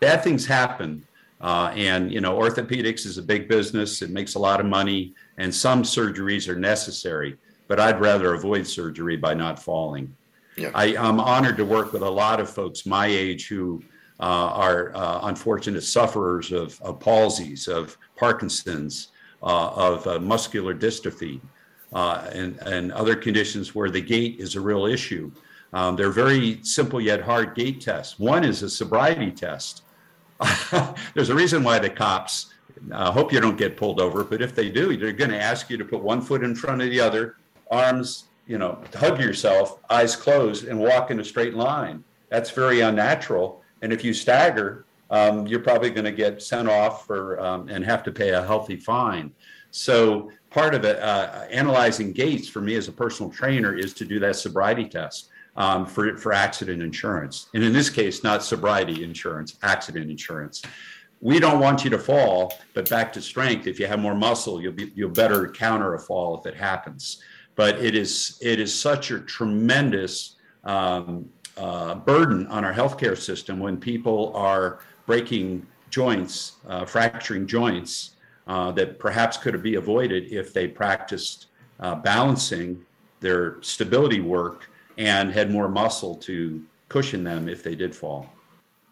[SPEAKER 2] Bad things happen uh, and you know, orthopedics is a big business. It makes a lot of money, and some surgeries are necessary. But I'd rather avoid surgery by not falling. Yeah. I, am honored to work with a lot of folks my age who uh, are uh, unfortunate sufferers of, of, palsies, of Parkinson's, uh, of uh, muscular dystrophy, uh, and, and other conditions where the gait is a real issue. Um, they're very simple yet hard gait tests. One is a sobriety test [LAUGHS] there's a reason why the cops uh, hope you don't get pulled over, but if they do, they're going to ask you to put one foot in front of the other, arms, you know, hug yourself, eyes closed, and walk in a straight line. That's very unnatural. And if you stagger, um, you're probably going to get sent off for um, and have to pay a healthy fine. So part of it, uh, analyzing gaits for me as a personal trainer is to do that sobriety test um, for for accident insurance, and in this case, not sobriety insurance, accident insurance. We don't want you to fall, but back to strength. If you have more muscle, you'll be you'll better counter a fall if it happens. But it is it is such a tremendous um, uh, burden on our healthcare system when people are breaking joints, uh, fracturing joints uh, that perhaps could be avoided if they practiced uh, balancing their stability work and had more muscle to cushion them if they did fall.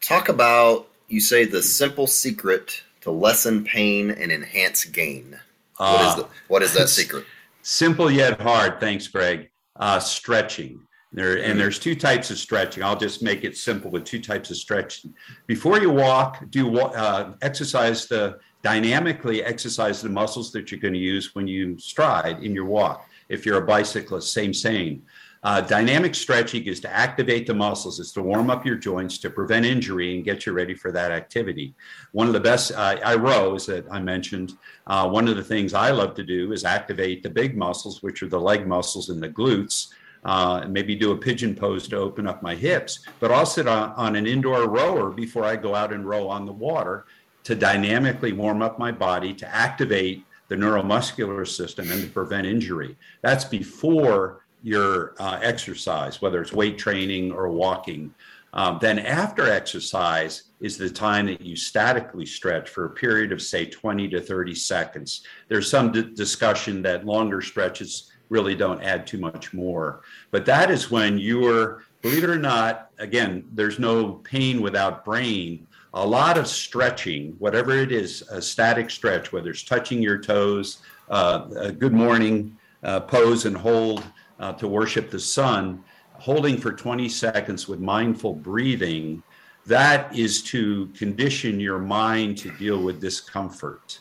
[SPEAKER 1] Talk about, you say, the simple secret to lessen pain and enhance gain. What, is, the, what is that [LAUGHS] secret?
[SPEAKER 2] Simple yet hard. Thanks, Greg. Uh, stretching. There and mm-hmm. there's two types of stretching. I'll just make it simple with two types of stretching. Before you walk, do uh, exercise the dynamically exercise the muscles that you're going to use when you stride in your walk. If you're a bicyclist, same same. Uh, dynamic stretching is to activate the muscles, is to warm up your joints to prevent injury and get you ready for that activity. One of the best, uh, I row, that I mentioned, uh, one of the things I love to do is activate the big muscles, which are the leg muscles and the glutes. Uh, maybe do a pigeon pose to open up my hips, but I'll sit on, on an indoor rower before I go out and row on the water to dynamically warm up my body to activate the neuromuscular system and to prevent injury. That's before your uh, exercise, whether it's weight training or walking. Um, then, after exercise, is the time that you statically stretch for a period of, say, 20 to 30 seconds. There's some d- discussion that longer stretches really don't add too much more. But that is when you're, believe it or not, again, there's no pain without brain. A lot of stretching, whatever it is, a static stretch, whether it's touching your toes, uh, a good morning uh, pose and hold, uh, to worship the sun, holding for 20 seconds with mindful breathing, that is to condition your mind to deal with discomfort.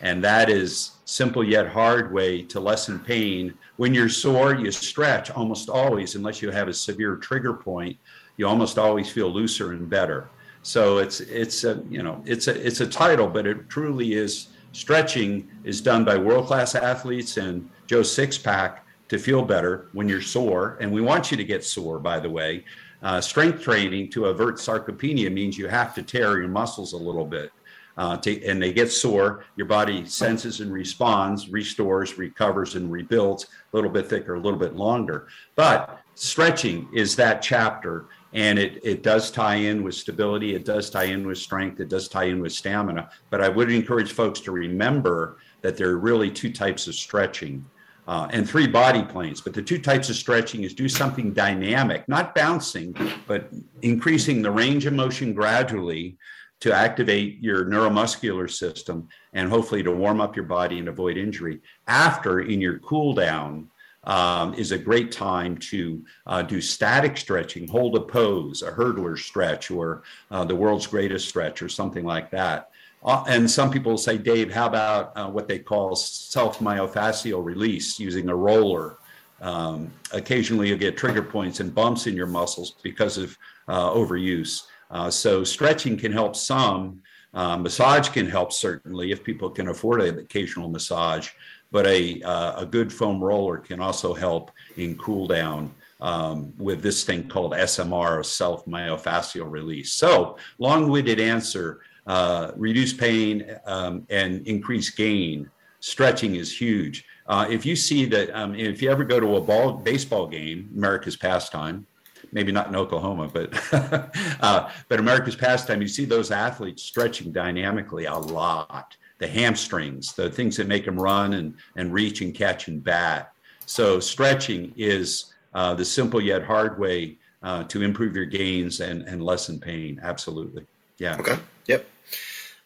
[SPEAKER 2] And that is simple yet hard way to lessen pain. When you're sore, you stretch almost always, unless you have a severe trigger point, you almost always feel looser and better. So it's it's a you know it's a it's a title, but it truly is stretching is done by world class athletes and Joe Sixpack to feel better when you're sore. And we want you to get sore, by the way. Uh, strength training to avert sarcopenia means you have to tear your muscles a little bit. Uh, to, and they get sore, your body senses and responds, restores, recovers, and rebuilds a little bit thicker, a little bit longer. But stretching is that chapter, and it, it does tie in with stability, it does tie in with strength, it does tie in with stamina. But I would encourage folks to remember that there are really two types of stretching uh, and three body planes. But the two types of stretching is do something dynamic, not bouncing, but increasing the range of motion gradually to activate your neuromuscular system and hopefully to warm up your body and avoid injury. After, in your cool down, um, is a great time to uh, do static stretching, hold a pose, a hurdler stretch, or uh, the world's greatest stretch, or something like that. Uh, and some people say, Dave, how about uh, what they call self myofascial release using a roller? Um, occasionally, you'll get trigger points and bumps in your muscles because of uh, overuse. Uh, so, stretching can help some. Uh, massage can help certainly if people can afford an occasional massage, but a, uh, a good foam roller can also help in cool down. Um, with this thing called SMR, self myofascial release. So, long winded answer uh, reduce pain um, and increase gain. Stretching is huge. Uh, if you see that, um, if you ever go to a ball baseball game, America's pastime, maybe not in Oklahoma, but [LAUGHS] uh, but America's pastime, you see those athletes stretching dynamically a lot. The hamstrings, the things that make them run and and reach and catch and bat. So stretching is uh, the simple yet hard way uh, to improve your gains and and lessen pain. Absolutely, yeah.
[SPEAKER 1] Okay.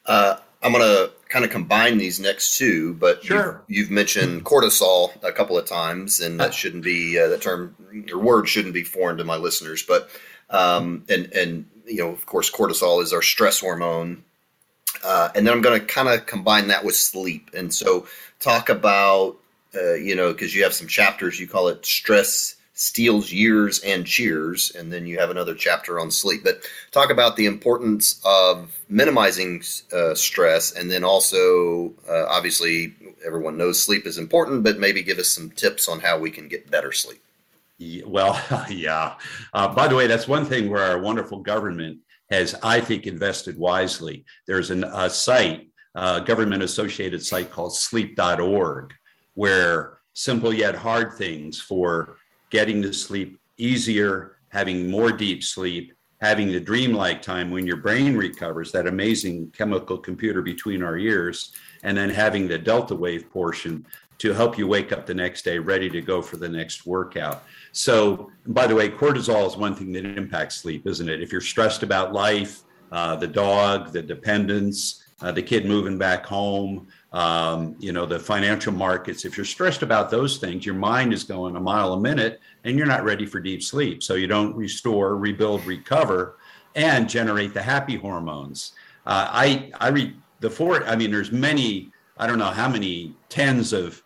[SPEAKER 1] Uh, I'm going to kind of combine these next two, but
[SPEAKER 2] sure.
[SPEAKER 1] you've, you've, mentioned cortisol a couple of times, and that shouldn't be uh, that term. Your word shouldn't be foreign to my listeners, but um, and and you know, of course, cortisol is our stress hormone. Uh, and then I'm going to kind of combine that with sleep. And so talk about, uh, you know, because you have some chapters, you call it stress steals years and cheers. And then you have another chapter on sleep. But talk about the importance of minimizing uh, stress. And then also, uh, obviously, everyone knows sleep is important, but maybe give us some tips on how we can get better sleep.
[SPEAKER 2] Well, [LAUGHS] yeah. Uh, by the way, that's one thing where our wonderful government has, I think, invested wisely. There's an, a site, a government associated site called sleep.org, where simple yet hard things for getting to sleep easier, having more deep sleep, having the dreamlike time when your brain recovers, that amazing chemical computer between our ears, and then having the delta wave portion to help you wake up the next day ready to go for the next workout. So, by the way, cortisol is one thing that impacts sleep, isn't it? If you're stressed about life, uh, the dog, the dependents, uh, the kid moving back home, um, you know, the financial markets, if you're stressed about those things, your mind is going a mile a minute and you're not ready for deep sleep. So, you don't restore, rebuild, recover, and generate the happy hormones. Uh, I, I read the four, I mean, there's many, I don't know how many tens of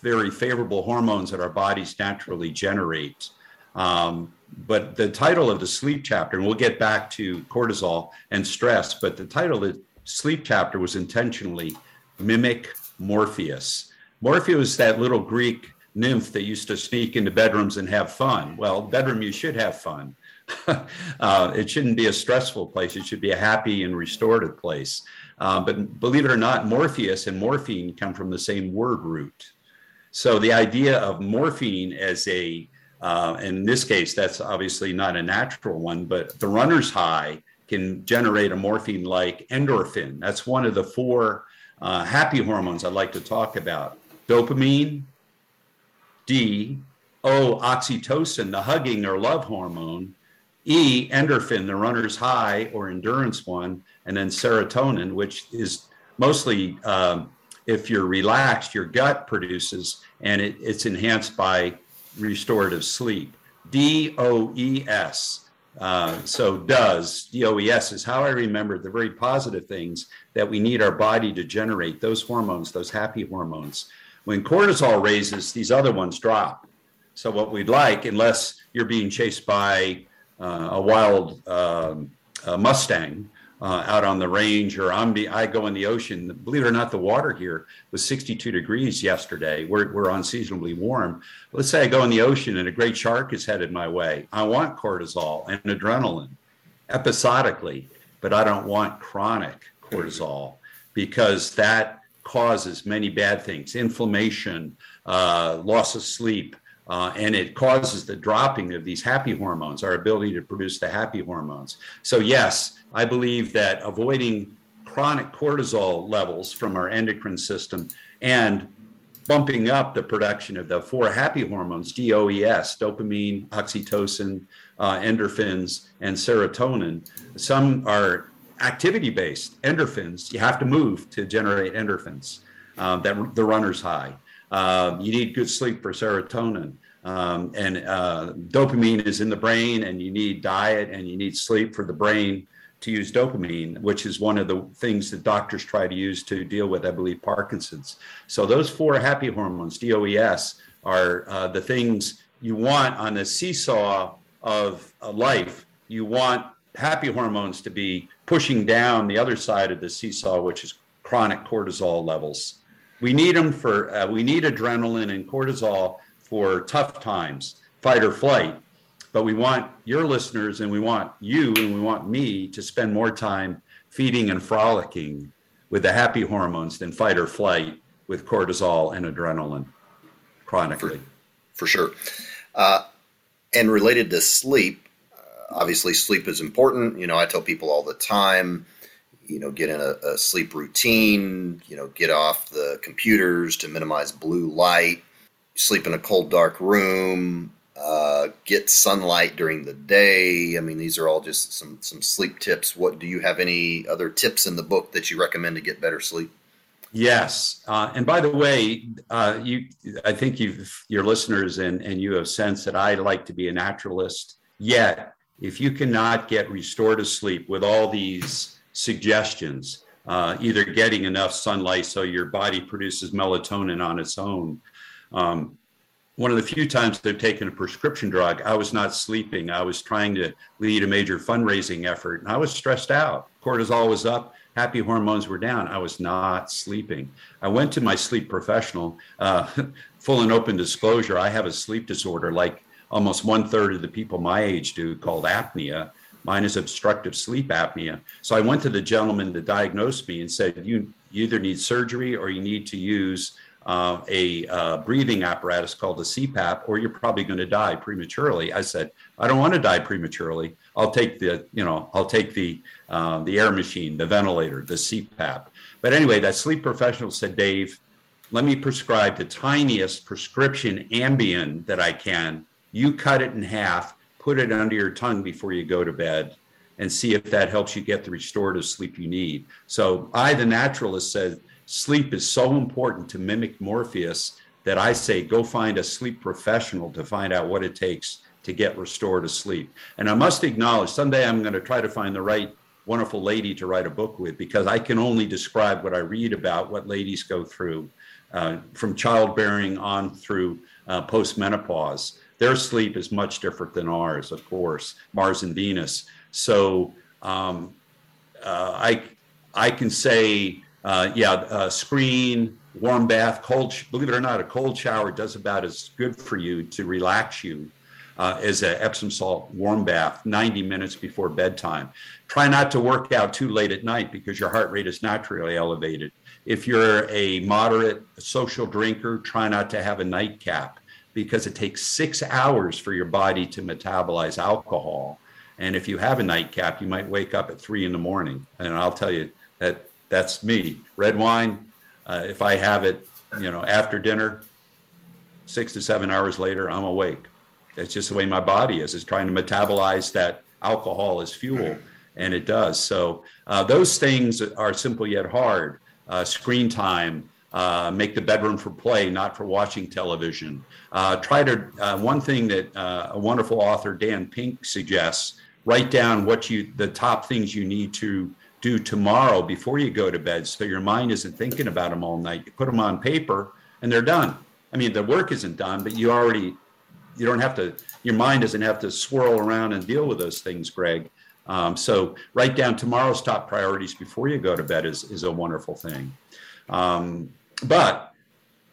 [SPEAKER 2] very favorable hormones that our bodies naturally generate. Um, but the title of the sleep chapter, and we'll get back to cortisol and stress, but the title of the sleep chapter was intentionally Mimic Morpheus. Morpheus that little Greek nymph that used to sneak into bedrooms and have fun. Well, bedroom, you should have fun. [LAUGHS] uh, it shouldn't be a stressful place. It should be a happy and restorative place. Uh, but believe it or not, Morpheus and morphine come from the same word root. So the idea of morphine as a, uh, in this case, that's obviously not a natural one, but the runner's high can generate a morphine like endorphin. That's one of the four uh, happy hormones I'd like to talk about dopamine, D, O, oxytocin, the hugging or love hormone, E, endorphin, the runner's high or endurance one, and then serotonin, which is mostly um, if you're relaxed, your gut produces, and it, it's enhanced by restorative sleep. D O E S. Uh, so does DOES is how I remember the very positive things that we need our body to generate those hormones, those happy hormones. When cortisol raises, these other ones drop. So what we'd like, unless you're being chased by uh, a wild um, Mustang, uh, out on the range or I'm be, I go in the ocean. Believe it or not, the water here was 62 degrees yesterday. We're, we're unseasonably warm. Let's say I go in the ocean and a great shark is headed my way. I want cortisol and adrenaline episodically, but I don't want chronic cortisol because that causes many bad things inflammation, uh, loss of sleep. Uh, and it causes the dropping of these happy hormones, our ability to produce the happy hormones. So, yes, I believe that avoiding chronic cortisol levels from our endocrine system and bumping up the production of the four happy hormones DOES, dopamine, oxytocin, uh, endorphins, and serotonin. Some are activity based endorphins. You have to move to generate endorphins, uh, that the runner's high. Uh, you need good sleep for serotonin. Um, and uh, dopamine is in the brain, and you need diet and you need sleep for the brain to use dopamine, which is one of the things that doctors try to use to deal with, I believe, Parkinson's. So those four happy hormones, DOES, are uh, the things you want on the seesaw of life. You want happy hormones to be pushing down the other side of the seesaw, which is chronic cortisol levels. We need them for, uh, we need adrenaline and cortisol for tough times, fight or flight. But we want your listeners and we want you and we want me to spend more time feeding and frolicking with the happy hormones than fight or flight with cortisol and adrenaline chronically.
[SPEAKER 1] For, for sure. Uh, and related to sleep, uh, obviously, sleep is important. You know, I tell people all the time, you know, get in a, a sleep routine, you know, get off the computers to minimize blue light, sleep in a cold, dark room, uh, get sunlight during the day. I mean, these are all just some some sleep tips. What do you have any other tips in the book that you recommend to get better sleep?
[SPEAKER 2] Yes, uh, and by the way, uh, you I think you your listeners and and you have sensed that I like to be a naturalist. Yet if you cannot get restorative sleep with all these suggestions, uh, either getting enough sunlight so your body produces melatonin on its own. Um, one of the few times they've taken a prescription drug, I was not sleeping. I was trying to lead a major fundraising effort and I was stressed out. Cortisol was up, happy hormones were down. I was not sleeping. I went to my sleep professional. Uh, [LAUGHS] full and open disclosure, I have a sleep disorder like almost one third of the people my age do called apnea. Mine is obstructive sleep apnea. So I went to the gentleman that diagnosed me and said, You, you either need surgery or you need to use uh, a uh, breathing apparatus called a CPAP, or you're probably going to die prematurely. I said, I don't want to die prematurely. I'll take the, you know, I'll take the uh, the air machine, the ventilator, the CPAP. But anyway, that sleep professional said, Dave, let me prescribe the tiniest prescription Ambien that I can. You cut it in half, put it under your tongue before you go to bed, and see if that helps you get the restorative sleep you need. So I, the naturalist, said sleep is so important to mimic Morpheus that I say go find a sleep professional to find out what it takes to get restored to sleep. And I must acknowledge someday I'm going to try to find the right wonderful lady to write a book with because I can only describe what I read about what ladies go through uh, from childbearing on through uh, postmenopause. Their sleep is much different than ours, of course, Mars and Venus. So um, uh, I, I can say uh, yeah, uh, screen, warm bath, cold. Believe it or not, a cold shower does about as good for you to relax you uh, as an Epsom salt warm bath 90 minutes before bedtime. Try not to work out too late at night because your heart rate is naturally elevated. If you're a moderate social drinker, try not to have a nightcap because it takes six hours for your body to metabolize alcohol. And if you have a nightcap, you might wake up at three in the morning. And I'll tell you that that's me. Red wine, uh, if I have it, you know, after dinner, six to seven hours later, I'm awake. It's just the way my body is. It's trying to metabolize that alcohol as fuel, and it does. So uh, those things are simple yet hard. Uh, screen time, uh, make the bedroom for play, not for watching television. Uh, try to, uh, one thing that uh, a wonderful author, Dan Pink, suggests, write down what you, the top things you need to do tomorrow before you go to bed so your mind isn't thinking about them all night. You put them on paper and they're done. I mean, the work isn't done, but you already, you don't have to, your mind doesn't have to swirl around and deal with those things, Greg. Um, so write down tomorrow's top priorities before you go to bed is, is a wonderful thing. Um, but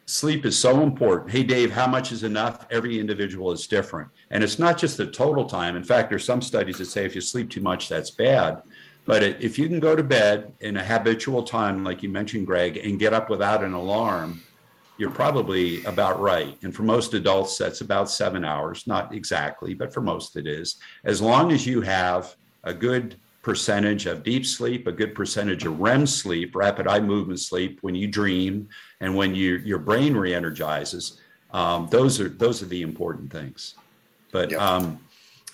[SPEAKER 2] sleep is so important. Hey, Dave, how much is enough? Every individual is different. And it's not just the total time. In fact, there's some studies that say if you sleep too much, that's bad. But if you can go to bed in a habitual time, like you mentioned, Greg, and get up without an alarm, you're probably about right. And for most adults, that's about seven hours, not exactly, but for most it is. As long as you have a good percentage of deep sleep, a good percentage of REM sleep, rapid eye movement sleep, when you dream and when you, your brain re-energizes, um, those are those are the important things. But yep. um,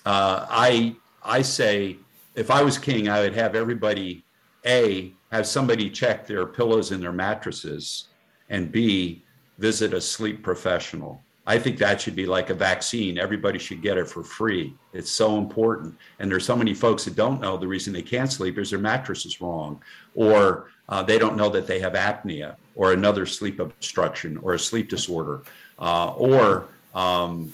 [SPEAKER 2] uh, I I say if I was king, I would have everybody A, have somebody check their pillows and their mattresses, and B, visit a sleep professional. I think that should be like a vaccine. Everybody should get it for free. It's so important. And there's so many folks that don't know the reason they can't sleep is their mattress is wrong, or uh, they don't know that they have apnea, or another sleep obstruction, or a sleep disorder, uh, or um,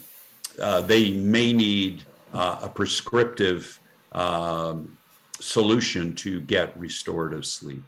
[SPEAKER 2] uh, they may need uh, a prescriptive um, solution to get restorative sleep.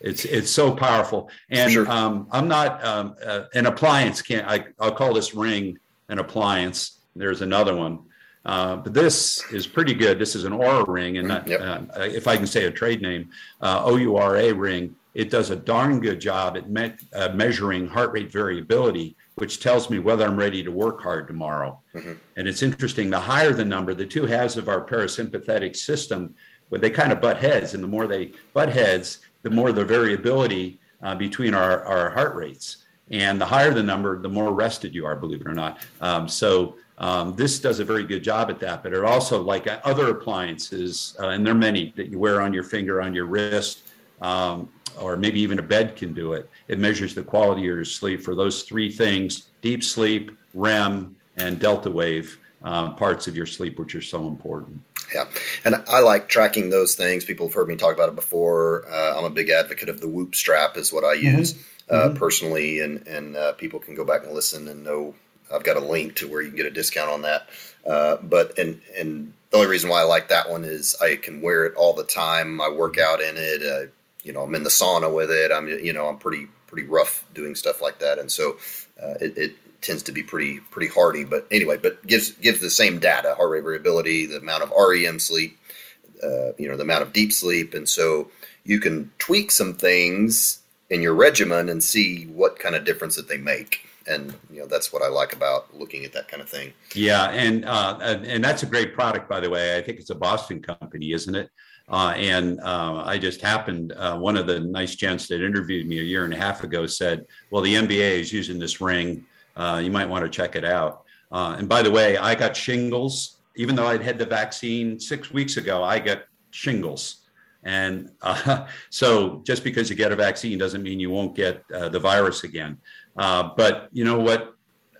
[SPEAKER 2] It's it's so powerful, and sure. um, I'm not um, uh, an appliance. Can't I? I'll call this ring an appliance. There's another one, uh, but this is pretty good. This is an Oura ring, and not, yep. uh, if I can say a trade name, uh, O U R A ring. It does a darn good job at me- uh, measuring heart rate variability which tells me whether I'm ready to work hard tomorrow. Mm-hmm. And it's interesting, the higher the number, the two halves of our parasympathetic system, when they kind of butt heads, and the more they butt heads, the more the variability uh, between our, our heart rates. And the higher the number, the more rested you are, believe it or not. Um, so um, this does a very good job at that. But it also, like other appliances, uh, and there are many that you wear on your finger, on your wrist, um, or maybe even a bed can do it. It measures the quality of your sleep for those three things deep sleep, REM, and delta wave uh, parts of your sleep, which are so important.
[SPEAKER 1] Yeah, and I like tracking those things. People have heard me talk about it before. Uh, I'm a big advocate of the Whoop strap, is what I mm-hmm. use mm-hmm. Uh, mm-hmm. personally, and and uh, people can go back and listen and know. I've got a link to where you can get a discount on that. Uh, but and and the only reason why I like that one is I can wear it all the time. I work out in it. Uh, you know, I'm in the sauna with it. I'm you know I'm pretty pretty rough doing stuff like that, and so uh, it, it tends to be pretty pretty hardy. But anyway, but gives gives the same data: heart rate variability, the amount of REM sleep, uh, you know, the amount of deep sleep, and so you can tweak some things in your regimen and see what kind of difference that they make. And you know that's what I like about looking at that kind of thing.
[SPEAKER 2] Yeah, and uh, and that's a great product, by the way. I think it's a Boston company, isn't it? Uh, and uh, I just happened, uh, one of the nice gents that interviewed me a year and a half ago said, Well, the NBA is using this ring uh, you might want to check it out. Uh, and by the way, I got shingles, even though I'd had the vaccine six weeks ago, I got shingles. And uh, [LAUGHS] so just because you get a vaccine doesn't mean you won't get uh, the virus again. Uh, but you know what?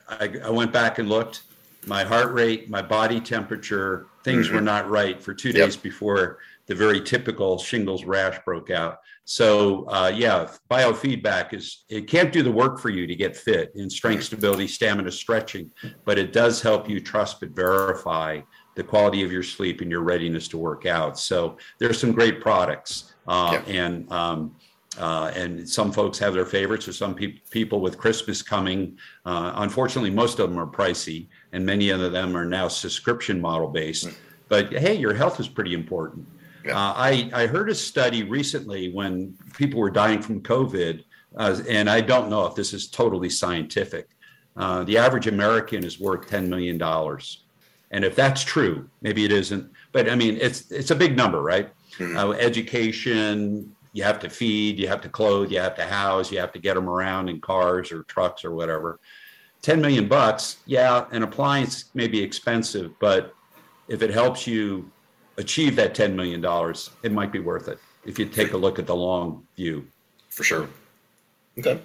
[SPEAKER 2] I, I, went back and looked. My heart rate, my body temperature, things mm-hmm. were not right for two days yep. before the very typical shingles rash broke out. So uh, yeah, biofeedback is it can't do the work for you to get fit in strength, stability, stamina, stretching, but it does help you trust but verify the quality of your sleep and your readiness to work out. So there's some great products, uh, yeah. and um, uh, and some folks have their favorites, or some pe- people with Christmas coming. Uh, unfortunately, most of them are pricey, and many of them are now subscription model based. Mm. But hey, your health is pretty important. Yeah. Uh, I, I heard a study recently when people were dying from COVID, uh, and I don't know if this is totally scientific. Uh, the average American is worth $10 million. And if that's true, maybe it isn't, but I mean, it's, it's a big number, right? Mm-hmm. Uh, education, you have to feed, you have to clothe, you have to house, you have to get them around in cars or trucks or whatever. 10 million bucks, yeah, an appliance may be expensive, but if it helps you achieve that $10 million, it might be worth it if you take a look at the long view.
[SPEAKER 1] For sure. Okay.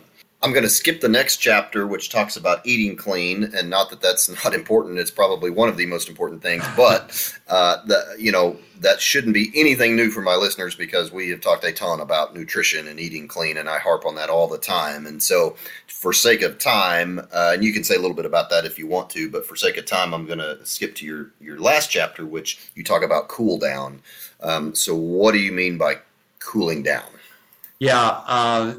[SPEAKER 1] I'm going to skip the next chapter, which talks about eating clean, and not that that's [LAUGHS] not important. It's probably one of the most important things, but [LAUGHS] uh, the, you know that shouldn't be anything new for my listeners because we have talked a ton about nutrition and eating clean, and I harp on that all the time. And so, for sake of time, uh, and you can say a little bit about that if you want to, but for sake of time, I'm going to skip to your your last chapter, which you talk about cool down. Um, so, what do you mean by cooling down?
[SPEAKER 2] Yeah, uh,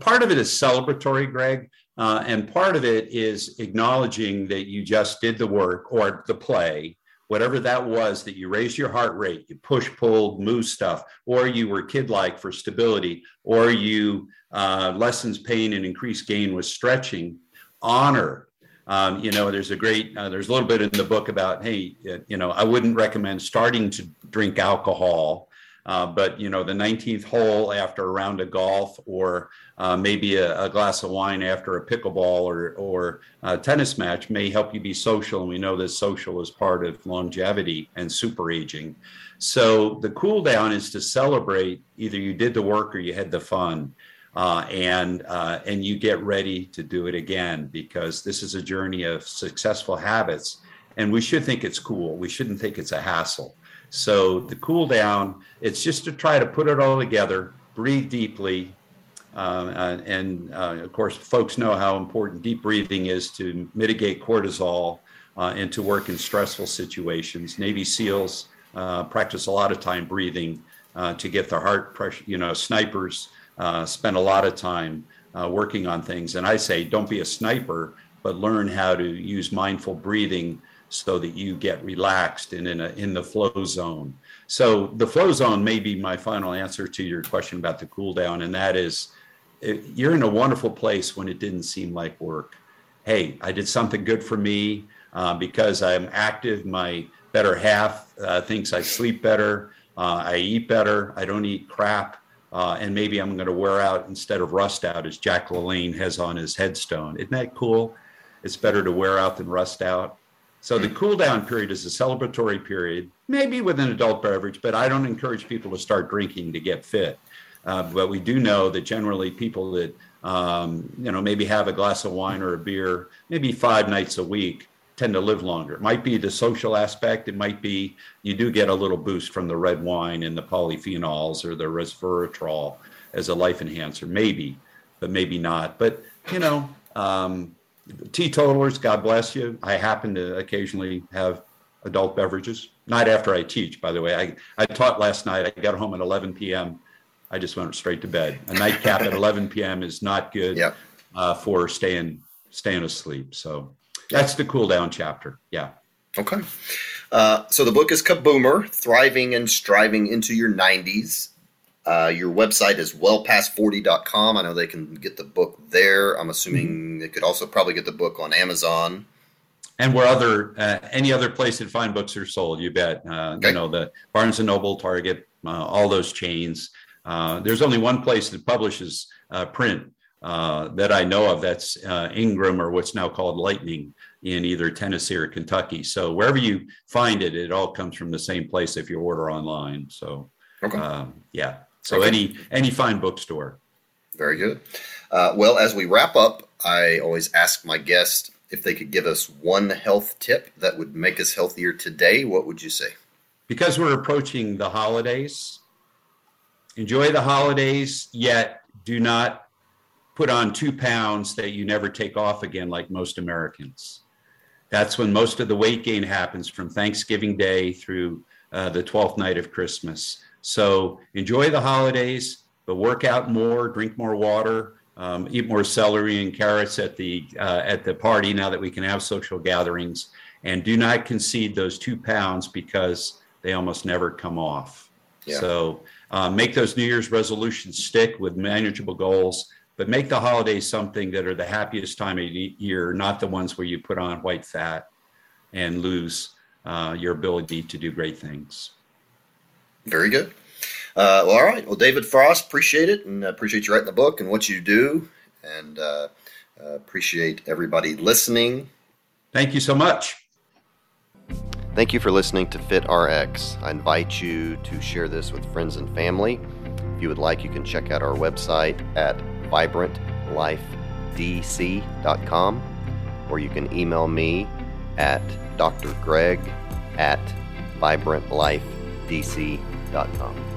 [SPEAKER 2] part of it is celebratory, Greg, uh, and part of it is acknowledging that you just did the work or the play, whatever that was, that you raised your heart rate, you push, pulled, move stuff, or you were kid-like for stability, or you uh, lessens pain and increase gain with stretching. Honor um, you know, there's a great, uh, there's a little bit in the book about, hey, you know, I wouldn't recommend starting to drink alcohol uh, but you know, the 19th hole after a round of golf, or uh, maybe a, a, glass of wine after a pickleball or or tennis match may help you be social. And we know that social is part of longevity and super aging. So the cool down is to celebrate either you did the work or you had the fun. Uh, and uh, and you get ready to do it again because this is a journey of successful habits, and we should think it's cool. We shouldn't think it's a hassle. So the cool down, it's just to try to put it all together, breathe deeply. Uh, and uh, of course, folks know how important deep breathing is to mitigate cortisol uh, and to work in stressful situations. Navy SEALs uh, practice a lot of time breathing uh, to get their heart pressure. You know, snipers uh, spend a lot of time working on things. And I say, don't be a sniper, but learn how to use mindful breathing so that you get relaxed and in a in the flow zone. So the flow zone may be my final answer to your question about the cool down, and that is it, you're in a wonderful place when it didn't seem like work. Hey, I did something good for me uh, because I'm active. My better half uh, thinks I sleep better. Uh, I eat better. I don't eat crap. Uh, and maybe I'm going to wear out instead of rust out, as Jack LaLanne has on his headstone. Isn't that cool? It's better to wear out than rust out. So the cool down period is a celebratory period, maybe with an adult beverage, but I don't encourage people to start drinking to get fit. Uh, but we do know that generally people that um, you know maybe have a glass of wine or a beer maybe five nights a week tend to live longer. It might be the social aspect. It might be you do get a little boost from the red wine and the polyphenols or the resveratrol as a life enhancer, maybe, but maybe not. But you know, um, teetotalers, God bless you. I happen to occasionally have adult beverages. Not after I teach, by the way. I, I taught last night. I got home at 11 p.m. I just went straight to bed. A nightcap at 11 p.m. is not good
[SPEAKER 1] Yep.
[SPEAKER 2] uh, for staying staying asleep. So that's the cool down chapter. Yeah.
[SPEAKER 1] Okay. Uh, so the book is Kaboomer, Thriving and Striving into Your 90s. Uh, your website is wellpast40.com. I know they can get the book there. I'm assuming they could also probably get the book on Amazon.
[SPEAKER 2] And where other uh, any other place that fine books are sold, you bet. Uh,
[SPEAKER 1] Okay.
[SPEAKER 2] You know the Barnes and Noble, Target, uh, all those chains. Uh, there's only one place that publishes uh, print uh, that I know of. That's uh, Ingram or what's now called Lightning in either Tennessee or Kentucky. So wherever you find it, it all comes from the same place if you order online. So
[SPEAKER 1] Okay.
[SPEAKER 2] um, yeah. So
[SPEAKER 1] Okay.
[SPEAKER 2] any any fine bookstore.
[SPEAKER 1] Very good. Uh, well, as we wrap up, I always ask my guest if they could give us one health tip that would make us healthier today. What would you say?
[SPEAKER 2] because we're approaching the holidays, enjoy the holidays, yet do not put on two pounds that you never take off again, like most Americans. That's when most of the weight gain happens from Thanksgiving Day through uh, the 12th night of Christmas. So enjoy the holidays, but work out more, drink more water, um, eat more celery and carrots at the uh, at the party now that we can have social gatherings, and do not concede those two pounds because they almost never come off.
[SPEAKER 1] Yeah.
[SPEAKER 2] So uh, make those New Year's resolutions stick with manageable goals, but make the holidays something that are the happiest time of year, not the ones where you put on white fat and lose uh, your ability to do great things.
[SPEAKER 1] Very good. Uh, well, all right. Well, David Frost, appreciate it and appreciate you writing the book and what you do, and uh, uh, appreciate everybody listening.
[SPEAKER 2] Thank you so much.
[SPEAKER 1] Thank you for listening to Fit RX. I invite you to share this with friends and family. If you would like, you can check out our website at vibrantlifedc.com or you can email me at drgreg at vibrantlifedc.com www.thebrandingcoach.com.